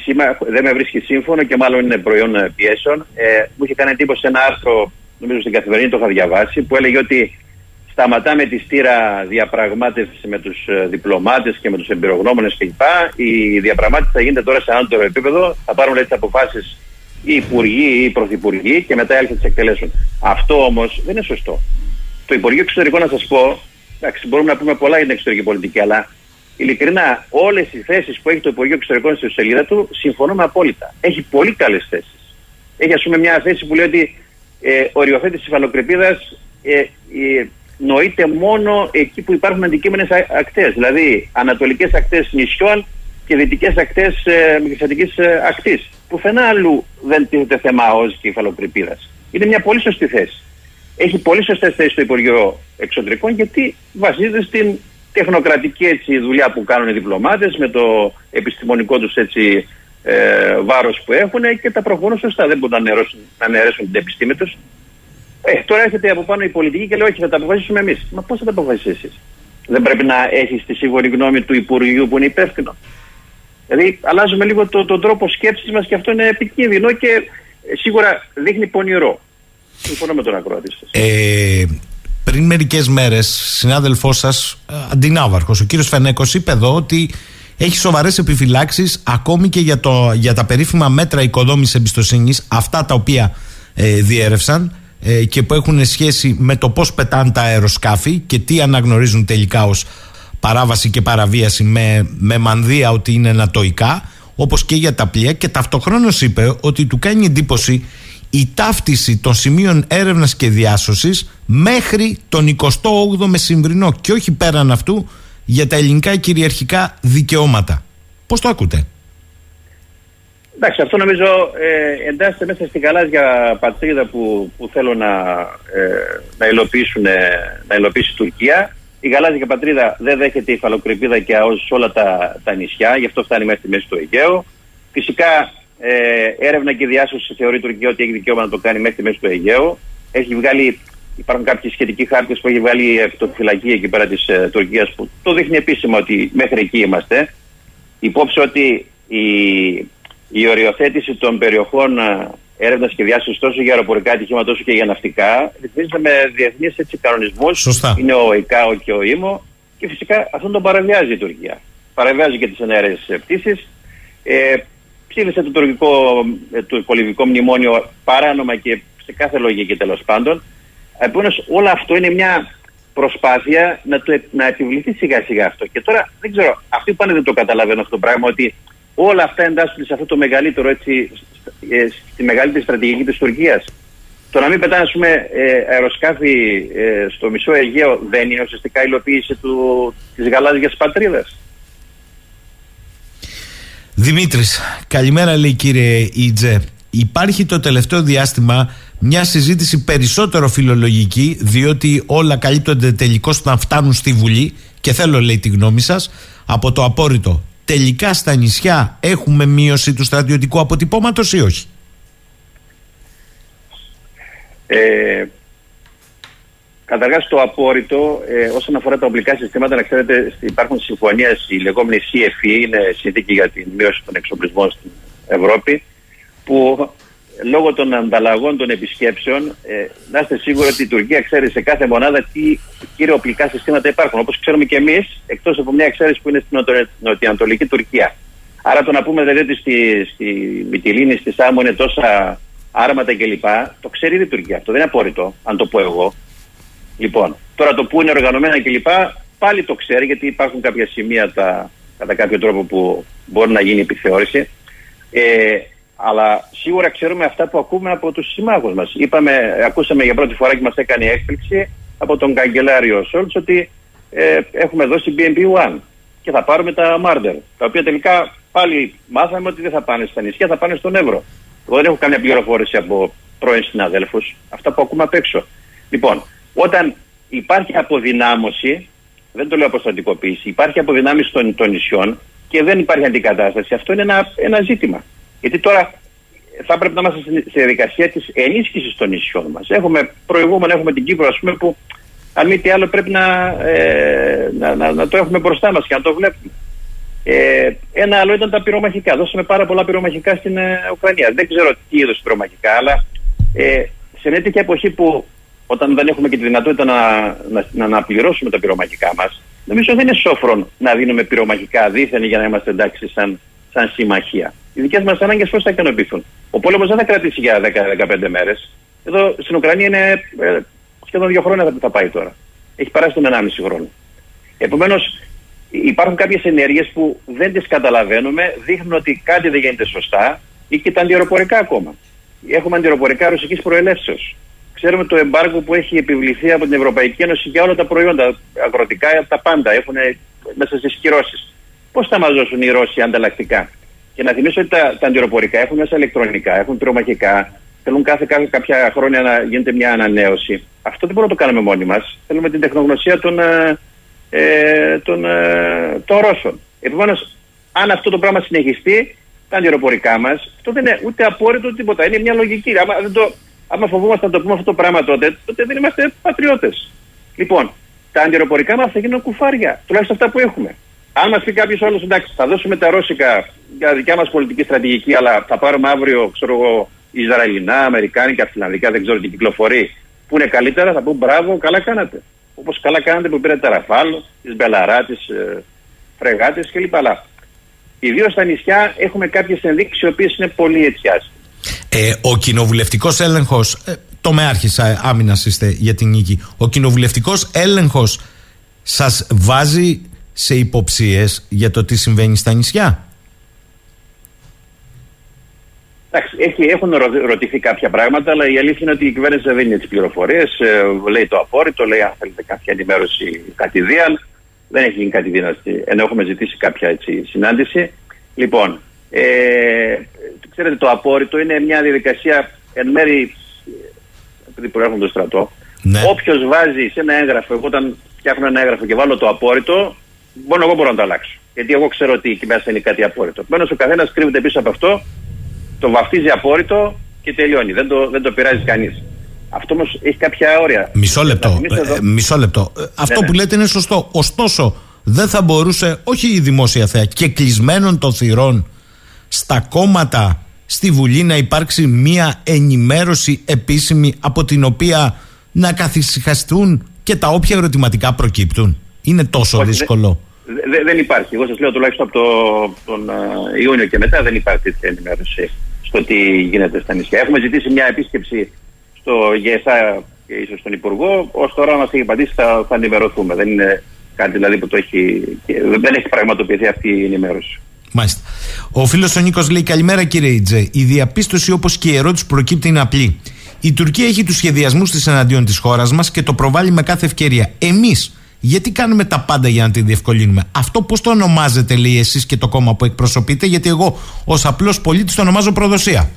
δεν με βρίσκει σύμφωνο και μάλλον είναι προϊόν πιέσεων. Ε, μου είχε κάνει εντύπωση ένα άρθρο νομίζω στην καθημερινή το είχα διαβάσει, που έλεγε ότι σταματάμε τη στήρα διαπραγμάτευσης με τους ε, διπλωμάτες και με τους εμπειρογνώμονες κλπ. Η διαπραγμάτευση θα γίνεται τώρα σε ανώτερο επίπεδο. Θα πάρουν έτσι αποφάσεις οι υπουργοί ή οι πρωθυπουργοί και μετά έρχεται τις εκτελέσουν. Αυτό όμως δεν είναι σωστό. Το Υπουργείο Εξωτερικών, να σας πω, εντάξει, μπορούμε να πούμε πολλά για την εξωτερική πολιτική, αλλά ειλικρινά όλες οι θέσεις που έχει το Υπουργείο Εξωτερικών στη σελίδα του συμφωνούμε απόλυτα. Έχει πολύ καλές θέσεις. Έχει, ας πούμε, μια θέση που λέει ότι ε, οριοθέτηση υφαλοκρηπίδας ε, ε, νοείται μόνο εκεί που υπάρχουν αντικείμενες ακτές, δηλαδή ανατολικές ακτές νησιών και δυτικές ακτές ε, μικρασιατικής ε, ακτής. Πουθενά αλλού δεν τίθεται θέμα ΟΣ και υφαλοκρηπίδας. Είναι μια πολύ σωστή θέση. Έχει πολύ σωστές θέσεις στο Υπουργείο Εξωτερικών γιατί βασίζεται στην τεχνοκρατική έτσι, δουλειά που κάνουν οι διπλωμάτες με το επιστημονικό τους έτσι, ε, βάρος που έχουν και τα προχωρούν σωστά. Δεν μπορούν να αναιρέσουν, να αναιρέσουν την επιστήμη τους. Ε, τώρα έρχεται από πάνω η πολιτική και λέει: Όχι, θα τα αποφασίσουμε εμείς. Μα πώς θα τα αποφασίσεις εσείς; Δεν πρέπει να έχεις τη σίγουρη γνώμη του Υπουργείου που είναι υπεύθυνο. Δηλαδή, αλλάζουμε λίγο το, τον τρόπο σκέψης μας και αυτό είναι επικίνδυνο και ε, σίγουρα δείχνει πονηρό. Συμφωνώ με τον ακροατή σας. Ε, πριν μερικές μέρες, συνάδελφός σας, ε, αντινάβαρχος, ο κύριος Φενέκος, είπε εδώ ότι έχει σοβαρές επιφυλάξεις ακόμη και για, το, για τα περίφημα μέτρα οικοδόμησης εμπιστοσύνης, αυτά τα οποία ε, διέρευσαν ε, και που έχουν σχέση με το πώς πετάνε τα αεροσκάφη και τι αναγνωρίζουν τελικά ως παράβαση και παραβίαση με, με μανδύα ότι είναι ανατοϊκά, όπως και για τα πλοία. Και ταυτοχρόνως είπε ότι του κάνει εντύπωση η ταύτιση των σημείων έρευνας και διάσωσης μέχρι τον 28ο μεσημβρινό και όχι πέραν αυτού για τα ελληνικά κυριαρχικά δικαιώματα. Πώς το ακούτε; Εντάξει, αυτό νομίζω ε, εντάσσεται μέσα στην γαλάζια πατρίδα που, που θέλω να, ε, να, υλοποιήσουν, ε, να υλοποιήσει η Τουρκία. Η γαλάζια πατρίδα δεν δέχεται υφαλοκρηπίδα και ΑΟΣ σε όλα τα, τα νησιά, γι' αυτό φτάνει μέσα στη μέση του Αιγαίου. Φυσικά ε, έρευνα και διάσωση θεωρεί η Τουρκία ότι έχει δικαίωμα να το κάνει μέχρι τη μέση του Αιγαίου. Έχει βγάλει Υπάρχουν κάποιοι σχετικοί χάρτες που έχει βγάλει η εκτοφυλακή εκεί πέρα της ε, Τουρκίας που το δείχνει επίσημα ότι μέχρι εκεί είμαστε. Υπόψη ότι η, η οριοθέτηση των περιοχών ε, έρευνας και διάσωσης τόσο για αεροπορικά ατυχήματα όσο και για ναυτικά ρυθμίζεται με διεθνείς κανονισμούς. Είναι ο ΙΚΑΟ και ο ΙΜΟ και φυσικά αυτόν τον παραβιάζει η Τουρκία. Παραβιάζει και τις ενέργειες πτήσει. Ε, ψήφισε το τουρκικό ε, το πολιτικό μνημόνιο παράνομα και σε κάθε λογική τέλος πάντων. Επομένως, όλο αυτό είναι μια προσπάθεια να, το, να επιβληθεί σιγά σιγά αυτό. Και τώρα δεν ξέρω, αυτοί πάνε δεν το καταλαβαίνουν αυτό το πράγμα, ότι όλα αυτά εντάσσονται σε αυτό το μεγαλύτερο έτσι, ε, στη μεγαλύτερη στρατηγική της Τουρκίας. Το να μην πετάνε ας πούμε, ε, αεροσκάφη ε, στο μισό Αιγαίο δεν είναι ουσιαστικά υλοποίηση του, της γαλάζιας πατρίδας. Δημήτρης, καλημέρα λέει κύριε Ιτζε. Υπάρχει το τελευταίο διάστημα μια συζήτηση περισσότερο φιλολογική διότι όλα καλύπτονται τελικώς να φτάνουν στη Βουλή και θέλω λέει τη γνώμη σας από το απόρριτο. Τελικά στα νησιά έχουμε μείωση του στρατιωτικού αποτυπώματος ή όχι; Ε, Καταρχάς, το απόρριτο ε, όσον αφορά τα οπλικά συστήματα, να ξέρετε, υπάρχουν συμφωνίες, η λεγόμενη CFE, είναι συνθήκη για την μείωση των εξοπλισμών στην Ευρώπη, που λόγω των ανταλλαγών των επισκέψεων, ε, να είστε σίγουροι ότι η Τουρκία ξέρει σε κάθε μονάδα τι κύρια οπλικά συστήματα υπάρχουν. Όπως ξέρουμε και εμείς, εκτός από μια εξαίρεση που είναι στην νοτιοανατολική Τουρκία. Άρα το να πούμε δηλαδή ότι στη, στη Μυτιλίνη, στη Σάμο είναι τόσα άρματα κλπ. Το ξέρει η Τουρκία. Αυτό δεν είναι απόρριτο, αν το πω εγώ. Λοιπόν, τώρα το που είναι οργανωμένα κλπ. Πάλι το ξέρει γιατί υπάρχουν κάποια σημεία τα, κατά κάποιο τρόπο που μπορεί να γίνει επιθεώρηση. Ε, αλλά σίγουρα ξέρουμε αυτά που ακούμε από τους συμμάχους μας. Ακούσαμε για πρώτη φορά και μας έκανε έκπληξη από τον καγκελάριο Σόλτς ότι ε, έχουμε δώσει BNP-1 και θα πάρουμε τα Μάρντερ. Τα οποία τελικά πάλι μάθαμε ότι δεν θα πάνε στα νησιά, θα πάνε στον Εύρο. Εγώ δεν έχω καμία πληροφόρηση από πρώην συναδέλφους. Αυτά που ακούμε απ' έξω. Λοιπόν, όταν υπάρχει αποδυνάμωση, δεν το λέω αποστατικοποίηση, υπάρχει αποδυνάμωση των, των νησιών και δεν υπάρχει αντικατάσταση, αυτό είναι ένα, ένα ζήτημα. Γιατί τώρα θα πρέπει να είμαστε στη διαδικασία της ενίσχυσης των νησιών μας. Έχουμε προηγούμενο, έχουμε την Κύπρο, ας πούμε, που αν μη τι άλλο πρέπει να, ε, να, να, να, το έχουμε μπροστά μας και να το βλέπουμε. Ε, ένα άλλο ήταν τα πυρομαχικά. Δώσαμε πάρα πολλά πυρομαχικά στην ε, Ουκρανία. Δεν ξέρω τι είδος πυρομαχικά, αλλά ε, σε μια τέτοια εποχή που όταν δεν έχουμε και τη δυνατότητα να, να, να αναπληρώσουμε τα πυρομαχικά μας, νομίζω δεν είναι σόφρον να δίνουμε πυρομαχικά δίθεν για να είμαστε εντάξει σαν, σαν συμμαχία. Οι δικές μας ανάγκες πώς θα ικανοποιηθούν; Ο πόλεμος δεν θα κρατήσει για 10-15 μέρες. Εδώ στην Ουκρανία είναι ε, σχεδόν δύο χρόνια θα, θα πάει τώρα. Έχει περάσει τον 1,5 χρόνο. Επομένως, υπάρχουν κάποιες ενέργειες που δεν τις καταλαβαίνουμε, δείχνουν ότι κάτι δεν γίνεται σωστά ή και τα αντιεροπορικά ακόμα. Έχουμε αντιεροπορικά ρωσικής προελεύσεως. Ξέρουμε το εμπάργκο που έχει επιβληθεί από την Ευρωπαϊκή Ένωση για όλα τα προϊόντα, αγροτικά, τα πάντα έχουν μέσα στις κυρώσεις. Πώς θα μας δώσουν οι Ρώσοι ανταλλακτικά; Και να θυμίσω ότι τα, τα αντιεροπορικά έχουν μέσα ηλεκτρονικά, έχουν πυρομαχικά, θέλουν κάθε, κάθε κάποια χρόνια να γίνεται μια ανανέωση. Αυτό δεν μπορούμε να το κάνουμε μόνοι μας. Θέλουμε την τεχνογνωσία των, ε, ε των, ε, των Ρώσων. Επομένως, αν αυτό το πράγμα συνεχιστεί, τα αντιεροπορικά μας, αυτό δεν είναι ούτε απόρριτο ούτε τίποτα. Είναι μια λογική. Άμα, δεν το, άμα φοβόμαστε να το πούμε αυτό το πράγμα τότε, τότε δεν είμαστε πατριώτες. Λοιπόν, τα αντιεροπορικά μας θα γίνουν κουφάρια. Τουλάχιστον αυτά που έχουμε. Αν μα πει κάποιος άλλος, εντάξει, θα δώσουμε τα ρώσικα για δικιά μας πολιτική στρατηγική, αλλά θα πάρουμε αύριο, ξέρω εγώ, Ισραηλινά, Αμερικάνικα, Φιλανδικά, δεν ξέρω τι κυκλοφορεί, που είναι καλύτερα, θα πούμε μπράβο, καλά κάνατε. Όπως καλά κάνατε που πήρατε τα Ραφάλ, τις Μπελαρά, τι ε, Φρεγάτες κλπ. Αλλά ιδίως στα νησιά έχουμε κάποιες ενδείξεις οι οποίες είναι πολύ έτσι ε, ο κοινοβουλευτικός έλεγχος, ε, τομέαρχη ε, άμυνας είστε για την νίκη. Ο κοινοβουλευτικός έλεγχος σας βάζει σε υποψίες για το τι συμβαίνει στα νησιά; Εντάξει, έχει, έχουν ρωτηθεί κάποια πράγματα, αλλά η αλήθεια είναι ότι η κυβέρνηση δεν δίνει τις πληροφορίες. Ε, λέει το απόρριτο, λέει αν θέλετε κάποια ενημέρωση κατηδίαν. Δεν έχει γίνει κάτι ενώ έχουμε ζητήσει κάποια έτσι, συνάντηση. Λοιπόν, ε, ξέρετε, το απόρριτο είναι μια διαδικασία εν μέρη, επειδή προέρχονται το στρατό. Ναι. Όποιος βάζει σε ένα έγγραφο, εγώ όταν φτιάχνω ένα έγγραφο και βάλω το απόρριτο, Μόνο εγώ μπορώ να το αλλάξω. Γιατί εγώ ξέρω ότι εκεί μέσα είναι κάτι απόρριτο. Επομένω ο καθένας κρύβεται πίσω από αυτό, το βαφτίζει απόρριτο και τελειώνει. Δεν το, δεν το πειράζει κανείς. Αυτό όμως έχει κάποια όρια. Μισό λεπτό. Ε, μισό λεπτό. Ε, αυτό ναι, που ναι. λέτε είναι σωστό. Ωστόσο, δεν θα μπορούσε, όχι η δημόσια θέα, και κλεισμένων των θυρών στα κόμματα στη Βουλή να υπάρξει μία ενημέρωση επίσημη από την οποία να καθησυχαστούν και τα όποια ερωτηματικά προκύπτουν. Είναι τόσο Όχι, δύσκολο. δεν υπάρχει. Εγώ σας λέω τουλάχιστον από το, τον uh, Ιούνιο και μετά δεν υπάρχει τέτοια ενημέρωση στο τι γίνεται στα νησιά. Έχουμε ζητήσει μια επίσκεψη στο ΓΕΣΑ και ίσως στον Υπουργό. Ω τώρα μας έχει απαντήσει θα, θα ενημερωθούμε. Δεν είναι κάτι δηλαδή που το έχει, δεν έχει πραγματοποιηθεί αυτή η ενημέρωση. Μάλιστα. Ο φίλος ο Νίκος λέει: Καλημέρα κύριε Ιτζέ. Η διαπίστωση όπως και η ερώτηση που προκύπτει είναι απλή. Η Τουρκία έχει τους σχεδιασμούς της εναντίον της χώρας μας και το προβάλλει με κάθε ευκαιρία. Εμείς, γιατί κάνουμε τα πάντα για να τη διευκολύνουμε; Αυτό πώς το ονομάζετε, λέει εσείς και το κόμμα που εκπροσωπείτε, γιατί εγώ ως απλός πολίτης το ονομάζω προδοσία.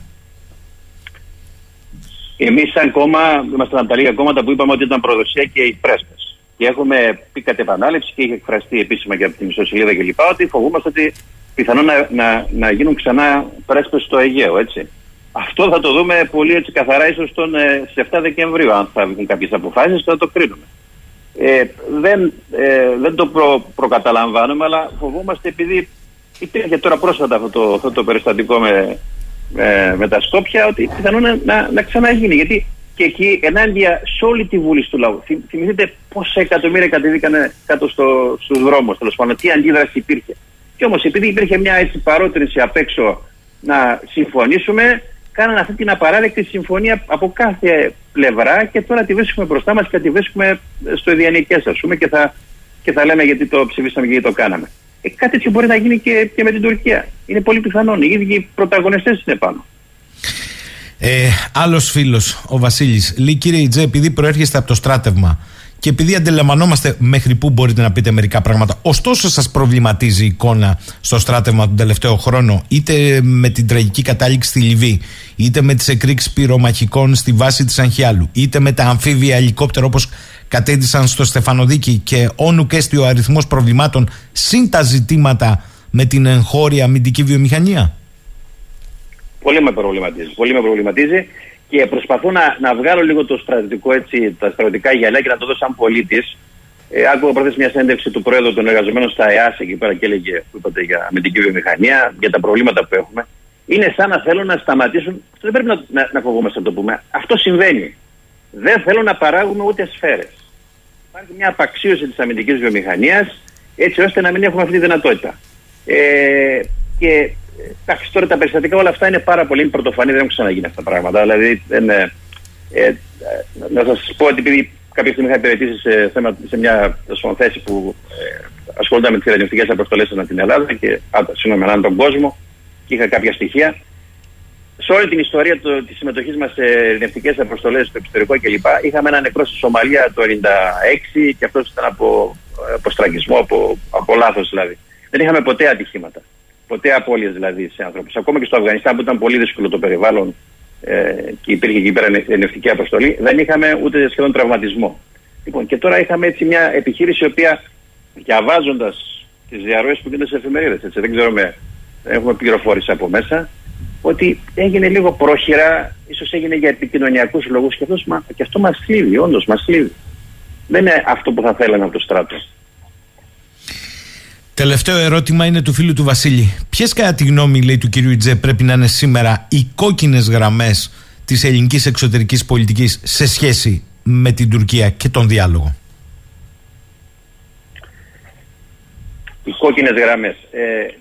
Εμείς, σαν κόμμα, είμαστε από τα λίγα κόμματα που είπαμε ότι ήταν προδοσία και οι πρέσπε. Και έχουμε πει κατ' επανάληψη και είχε εκφραστεί επίσημα και από την ιστοσελίδα κλπ. ότι φοβούμαστε ότι πιθανόν να, να, να γίνουν ξανά πρέσπε στο Αιγαίο, έτσι. Αυτό θα το δούμε πολύ έτσι καθαρά ίσως τον, ε, 7 Δεκεμβρίου, αν θα βγουν κάποιες αποφάσεις, θα το κρίνουμε. Ε, δεν, ε, δεν το προ, προκαταλαμβάνουμε, αλλά φοβόμαστε επειδή υπήρχε τώρα πρόσφατα αυτό το, αυτό το περιστατικό με, με, με τα Σκόπια, ότι πιθανόν να, να, να ξαναγίνει. Γιατί και εκεί ενάντια σε όλη τη βούληση του λαού. Θυμηθείτε πόσα εκατομμύρια κατεβήκαν κάτω στο, στους δρόμους, τέλος πάντων, τι αντίδραση υπήρχε. Και όμως επειδή υπήρχε μια έτσι παρότρινση απ' έξω να συμφωνήσουμε, κάνανε αυτή την απαράδεκτη συμφωνία από κάθε πλευρά και τώρα τη βρίσκουμε μπροστά μας και τη βρίσκουμε στο ιδιανικές ας πούμε και θα, και θα λέμε γιατί το ψηφίσαμε και γιατί το κάναμε. Ε, κάτι τέτοιο μπορεί να γίνει και, και με την Τουρκία. Είναι πολύ πιθανόν. Οι ίδιοι πρωταγωνιστές είναι πάνω. Ε, Άλλος φίλος, ο Βασίλης, λέει κύριε Ιτζέ, επειδή προέρχεστε από το στράτευμα και επειδή αντιλαμβανόμαστε μέχρι πού μπορείτε να πείτε μερικά πράγματα, ωστόσο σας προβληματίζει η εικόνα στο στράτευμα τον τελευταίο χρόνο, είτε με την τραγική κατάληξη στη Λιβύη, είτε με τις εκρήξεις πυρομαχικών στη βάση της Αγχιάλου, είτε με τα αμφίβια ελικόπτερα όπως κατέδισαν στο Στεφανοδίκη και όνου και ο αριθμός προβλημάτων, συν τα ζητήματα με την εγχώρια αμυντική βιομηχανία; Πολύ με προβληματίζει. Πολύ με προβληματίζει και προσπαθώ να, να βγάλω λίγο το στρατιωτικό έτσι, τα στρατιωτικά γυαλιά και να το δω σαν πολίτης. Ε, άκουγα πρώτα μια συνέντευξη του Πρόεδρου των εργαζομένων στα ΕΑΣ εκεί πέρα και έλεγε που είπατε, για αμυντική βιομηχανία, για τα προβλήματα που έχουμε. Είναι σαν να θέλουν να σταματήσουν. Αυτό δεν πρέπει να, να, να φοβόμαστε να το πούμε. Αυτό συμβαίνει. Δεν θέλουν να παράγουμε ούτε σφαίρες. Υπάρχει μια απαξίωση της αμυντικής βιομηχανίας έτσι ώστε να μην έχουμε αυτή τη δυνατότητα. Ε, και Εντάξει, τώρα τα περιστατικά όλα αυτά είναι πάρα πολύ πρωτοφανή, δεν έχουν ξαναγίνει αυτά τα πράγματα. Δηλαδή, δεν, ε, ε, να σας πω ότι επειδή κάποια στιγμή είχα υπηρετήσει σε, σε μια θέση που ε, ασχολούνται με τις ειρηνευτικέ αποστολές ανά την Ελλάδα και συγγνώμη, ανά τον κόσμο και είχα κάποια στοιχεία. Σε όλη την ιστορία της συμμετοχής μας σε ειρηνευτικές αποστολές στο εξωτερικό κλπ. Είχαμε ένα νεκρό στη Σομαλία το 1996 και αυτός ήταν από, από στραγγισμό, από, από λάθος δηλαδή. Δεν είχαμε ποτέ ατυχήματα ποτέ απώλειες δηλαδή σε άνθρωπου. Ακόμα και στο Αφγανιστάν που ήταν πολύ δύσκολο το περιβάλλον ε, και υπήρχε εκεί πέρα ενευτική αποστολή, δεν είχαμε ούτε σχεδόν τραυματισμό. Λοιπόν, και τώρα είχαμε έτσι μια επιχείρηση η οποία διαβάζοντας τις διαρροές που γίνονται σε εφημερίδες, δεν ξέρω με, έχουμε πληροφόρηση από μέσα, ότι έγινε λίγο πρόχειρα, ίσως έγινε για επικοινωνιακούς λόγους και, και αυτό μας λύδει, όντως μας λύδει. Δεν είναι αυτό που θα θέλαμε από το στράτος. Τελευταίο ερώτημα είναι του φίλου του Βασίλη. Ποιες, κατά τη γνώμη λέει, του κυρίου Ιτζέ, πρέπει να είναι σήμερα οι κόκκινες γραμμές της ελληνικής εξωτερικής πολιτικής σε σχέση με την Τουρκία και τον διάλογο; Οι κόκκινες γραμμές. Ε,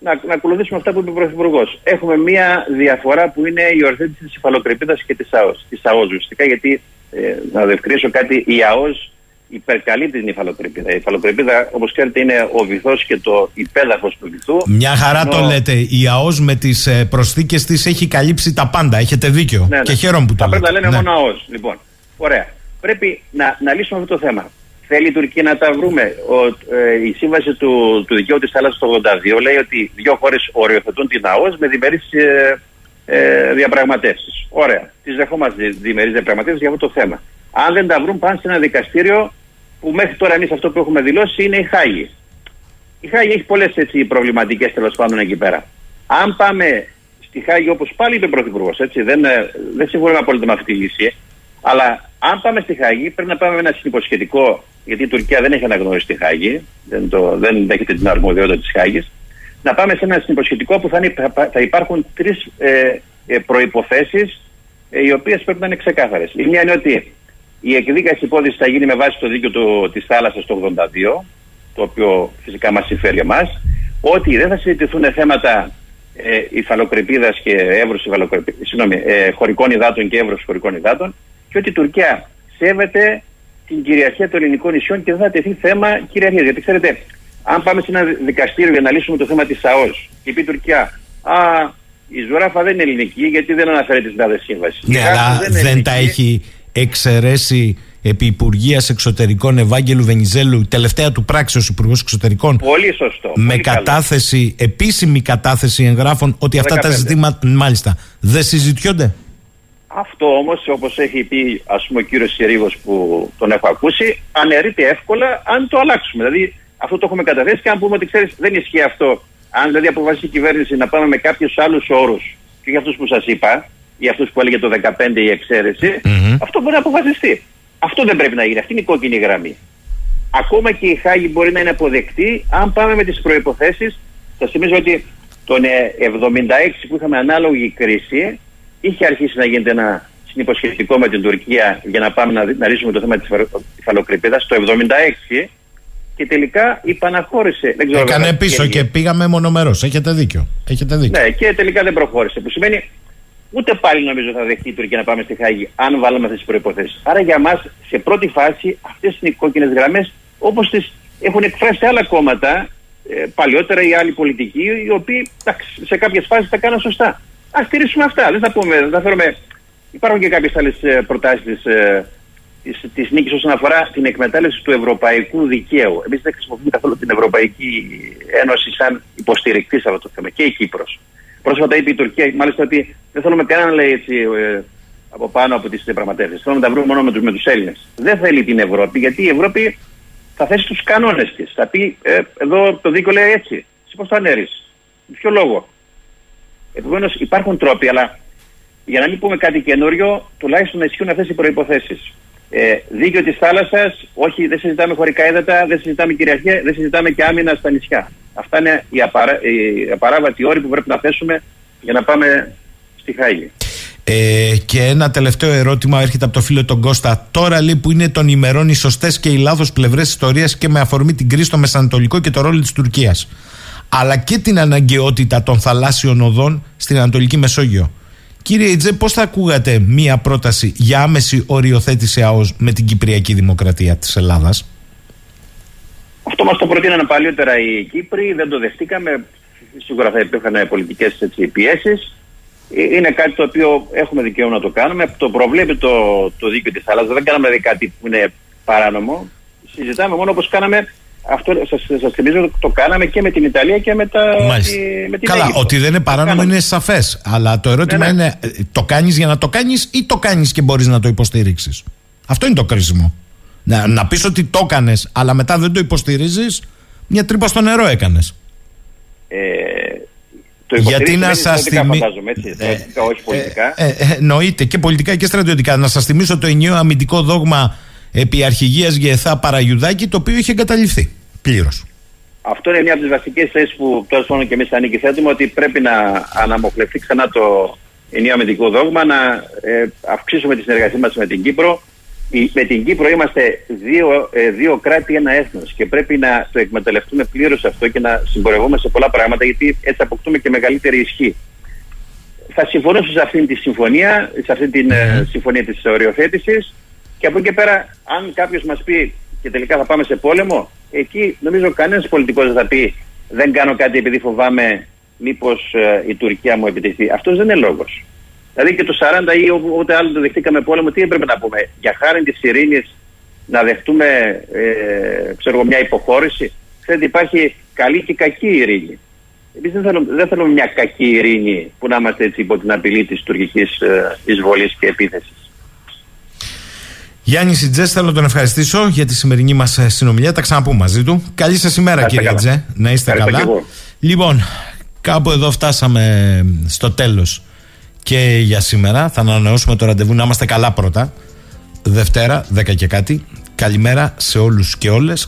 να, να ακολουθήσουμε αυτά που είπε ο Πρωθυπουργός. Έχουμε μία διαφορά που είναι η ορθέτηση της υφαλοκρηπίδα και της ΑΟΣ. Της ΑΟΣ ουσιαστικά, γιατί ε, να διευκρινίσω κάτι, η ΑΟΣ υπερκαλεί την υφαλοκρηπίδα. Η υφαλοκρηπίδα, όπως ξέρετε, είναι ο βυθός και το υπέδαφο του βυθού. Μια χαρά το λέτε. Η ΑΟΣ με τις ε, προσθήκες της έχει καλύψει τα πάντα. Έχετε δίκιο. Ναι, ναι. Και χαίρομαι που το λέτε. Θα πρέπει να λένε ναι. μόνο ΑΟΣ. Λοιπόν, ωραία. Πρέπει να, να λύσουμε αυτό το θέμα. Θέλει η Τουρκία να τα βρούμε. Ο, ε, η σύμβαση του, του δικαίου της θάλασσας το 82 λέει ότι δύο χώρες οριοθετούν την ΑΟΣ με διμερείς ε, ε, διαπραγματεύσεις. Ωραία. Τις δεχόμαστε διμερείς διαπραγματεύσεις για αυτό το θέμα. Αν δεν τα βρουν, πάνε σε ένα δικαστήριο που μέχρι τώρα εμείς αυτό που έχουμε δηλώσει είναι η Χάγη. Η Χάγη έχει πολλές προβληματικές τέλος πάντων εκεί πέρα. Αν πάμε στη Χάγη, όπως πάλι είπε ο Πρωθυπουργός, δεν, ε, δεν συμφωνούμε απόλυτα με αυτή τη λύση, αλλά αν πάμε στη Χάγη, πρέπει να πάμε με ένα συνυποσχετικό, γιατί η Τουρκία δεν έχει αναγνωρίσει τη Χάγη, δεν, το, δεν δέχεται την αρμοδιότητα της Χάγης, να πάμε σε ένα συνυποσχετικό που θα, είναι, θα υπάρχουν τρεις ε, ε, προποθέσει ε, οι οποίες πρέπει να είναι ξεκάθαρες. Η μία είναι ότι η εκδίκαση υπόθεσης θα γίνει με βάση το δίκαιο του, της θάλασσας το 82, το οποίο φυσικά μας συμφέρει εμάς, ότι δεν θα συζητηθούν θέματα ε, υφαλοκρηπίδας και εύρους συγγνώμη, ε, χωρικών υδάτων και εύρους χωρικών υδάτων και ότι η Τουρκία σέβεται την κυριαρχία των ελληνικών νησιών και δεν θα τεθεί θέμα κυριαρχίας. Γιατί ξέρετε, Αν πάμε σε ένα δικαστήριο για να λύσουμε το θέμα της ΑΟΣ και πει η Τουρκία, Α, η Ζουράφα δεν είναι ελληνική γιατί δεν αναφέρεται στην κάθε σύμβασης. Ναι, αλλά δεν, τα έχει εξαιρέσει επί Υπουργείας Εξωτερικών Ευάγγελου Βενιζέλου, τελευταία του πράξης ως Υπουργός Εξωτερικών. Πολύ σωστό. Με κατάθεση, επίσημη κατάθεση εγγράφων ότι αυτά τα ζητήματα, μάλιστα, δεν συζητιόνται. Αυτό όμως, όπως έχει πει ας πούμε, ο κύριος Σιρήγο που τον έχω ακούσει, αναιρείται εύκολα αν το αλλάξουμε. Δηλαδή, αυτό το έχουμε καταθέσει και αν πούμε ότι ξέρεις, δεν ισχύει αυτό. Αν δηλαδή αποφασίσει η κυβέρνηση να πάμε με κάποιους άλλους όρους και για αυτούς που σας είπα, ή αυτούς που έλεγε το 2015 η εξαιρεση αυτό μπορεί να αποφασιστεί. Αυτό δεν πρέπει να γίνει. Αυτή είναι η κόκκινη γραμμή. Ακόμα και η Χάγη μπορεί να είναι αποδεκτή αν πάμε με τις προποθέσει. Σα θυμίζω ότι τον 76 που είχαμε ανάλογη κρίση, είχε αρχίσει να γίνεται ένα συνυποσχετικό με την Τουρκία για να πάμε να, να λύσουμε το θέμα της υφαλοκρηπίδα. Το 76 και τελικά υπαναχώρησε. Δεν ξέρω Έκανε πίσω και, πήγαμε μονομερός. Έχετε δίκιο. Έχετε δίκιο. Ναι, και τελικά δεν προχώρησε. Που σημαίνει ούτε πάλι νομίζω θα δεχτεί η Τουρκία να πάμε στη Χάγη, αν βάλουμε αυτές τις προποθέσει. Άρα για μας, σε πρώτη φάση, αυτές είναι οι κόκκινες γραμμές όπως τις έχουν εκφράσει άλλα κόμματα ε, παλιότερα ή άλλοι πολιτικοί, οι οποίοι σε κάποιες φάσεις τα κάνουν σωστά. Α στηρίσουμε αυτά. Δεν θα πούμε, δεν θα φέρουμε. Υπάρχουν και κάποιες άλλες προτάσεις της ε, της νίκης όσον αφορά την εκμετάλλευση του ευρωπαϊκού δικαίου. Εμείς δεν χρησιμοποιούμε καθόλου την Ευρωπαϊκή Ένωση σαν υποστηρικτή σε αυτό το θέμα και η Κύπρος. Πρόσφατα είπε η Τουρκία, μάλιστα, ότι δεν θέλουμε κανέναν λέει έτσι ε, από πάνω από τις διαπραγματεύσεις. Θέλουμε να τα βρούμε μόνο με τους με τους Έλληνες. Δεν θέλει την Ευρώπη, γιατί η Ευρώπη θα θέσει τους κανόνες της. Θα πει, ε, εδώ το δίκαιο λέει έτσι. Εσύ πώς το ανέρεις; Με ποιο λόγο; Επομένως υπάρχουν τρόποι, αλλά για να μην πούμε κάτι καινούριο, τουλάχιστον να ισχύουν αυτές οι προποθέσει. Ε, δίκαιο της θάλασσας, όχι, δεν συζητάμε χωρικά έδατα, δεν συζητάμε κυριαρχία, δεν συζητάμε και άμυνα στα νησιά. Αυτά είναι οι, απαρά, οι απαράβατοι όροι που πρέπει να θέσουμε για να πάμε στη Χάγη. Ε, και ένα τελευταίο ερώτημα έρχεται από το φίλο τον Κώστα. Τώρα λέει που είναι των ημερών οι σωστές και οι λάθος πλευρές ιστορίας και με αφορμή την κρίση στο Μεσανατολικό και το ρόλο της Τουρκίας. Αλλά και την αναγκαιότητα των θαλάσσιων οδών στην Ανατολική Μεσόγειο. Κύριε Ιτζέ, πώς θα ακούγατε μία πρόταση για άμεση οριοθέτηση ΑΟΣ με την Κυπριακή Δημοκρατία της Ελλάδας; Αυτό μας το προτείνανε παλιότερα οι Κύπροι, δεν το δεχτήκαμε. Σίγουρα θα υπήρχαν πολιτικές πιέσεις. Ε, είναι κάτι το οποίο έχουμε δικαίωμα να το κάνουμε. Το προβλέπει το, το δίκαιο της θάλασσας. Δεν κάναμε δηλαδή κάτι που είναι παράνομο. Συζητάμε μόνο όπως κάναμε αυτό σας, σας θυμίζω το κάναμε και με την Ιταλία και με, τα, με την Καλά, Αίγυπτο. ότι δεν είναι παράνομο είναι σαφές. Αλλά το ερώτημα ναι, ναι. είναι ε, το κάνεις για να το κάνεις ή το κάνεις και μπορείς να το υποστηρίξεις; Αυτό είναι το κρίσιμο. Να, να πεις ότι το έκανες, αλλά μετά δεν το υποστηρίζεις, μια τρύπα στο νερό έκανες. Ε, το Γιατί να σας θυμίσω. Ε, όχι πολιτικά. Ε, ε, εννοείται και πολιτικά και στρατιωτικά. Να σας θυμίσω το ενιαίο αμυντικό δόγμα επί αρχηγίας Γεθά Παραγιουδάκη, το οποίο είχε εγκαταλειφθεί πλήρως. Αυτό είναι μια από τις βασικές θέσεις που τέλο πάντων και εμείς ανήκει ότι πρέπει να αναμοχλευτεί ξανά το ενιαίο αμυντικό δόγμα, να ε, αυξήσουμε τη συνεργασία μας με την Κύπρο. με την Κύπρο είμαστε δύο, ε, δύο κράτη, ένα έθνος και πρέπει να το εκμεταλλευτούμε πλήρως αυτό και να συμπορευόμαστε σε πολλά πράγματα, γιατί έτσι αποκτούμε και μεγαλύτερη ισχύ. Θα συμφωνήσω σε αυτή τη συμφωνία, σε αυτή τη ε, συμφωνία της οριοθέτησης και από εκεί και πέρα, αν κάποιος μας πει και τελικά θα πάμε σε πόλεμο, εκεί νομίζω κανένας πολιτικός δεν θα πει δεν κάνω κάτι επειδή φοβάμαι μήπως ε, η Τουρκία μου επιτεθεί. Αυτός δεν είναι λόγος. Δηλαδή και το 40 ή όποτε άλλο το δεχτήκαμε πόλεμο, τι έπρεπε να πούμε. Για χάρη της ειρήνης να δεχτούμε ε, ξέρω, μια υποχώρηση. Ξέρετε, υπάρχει καλή και κακή ειρήνη. Εμείς δεν θέλουμε, δεν θέλουμε μια κακή ειρήνη που να είμαστε έτσι υπό την απειλή της τουρκικής ε, εισβολής και επίθεσης. Γιάννη Σιτζέ, θέλω να τον ευχαριστήσω για τη σημερινή μας ε, συνομιλία. Τα ξαναπούμε μαζί του. Καλή σας ημέρα, κύριε Τζέ. Να είστε καλά. Λοιπόν, κάπου εδώ φτάσαμε στο τέλος και για σήμερα. Θα ανανεώσουμε το ραντεβού να είμαστε καλά πρώτα. Δευτέρα, 10 και κάτι. Καλημέρα σε όλους και όλες.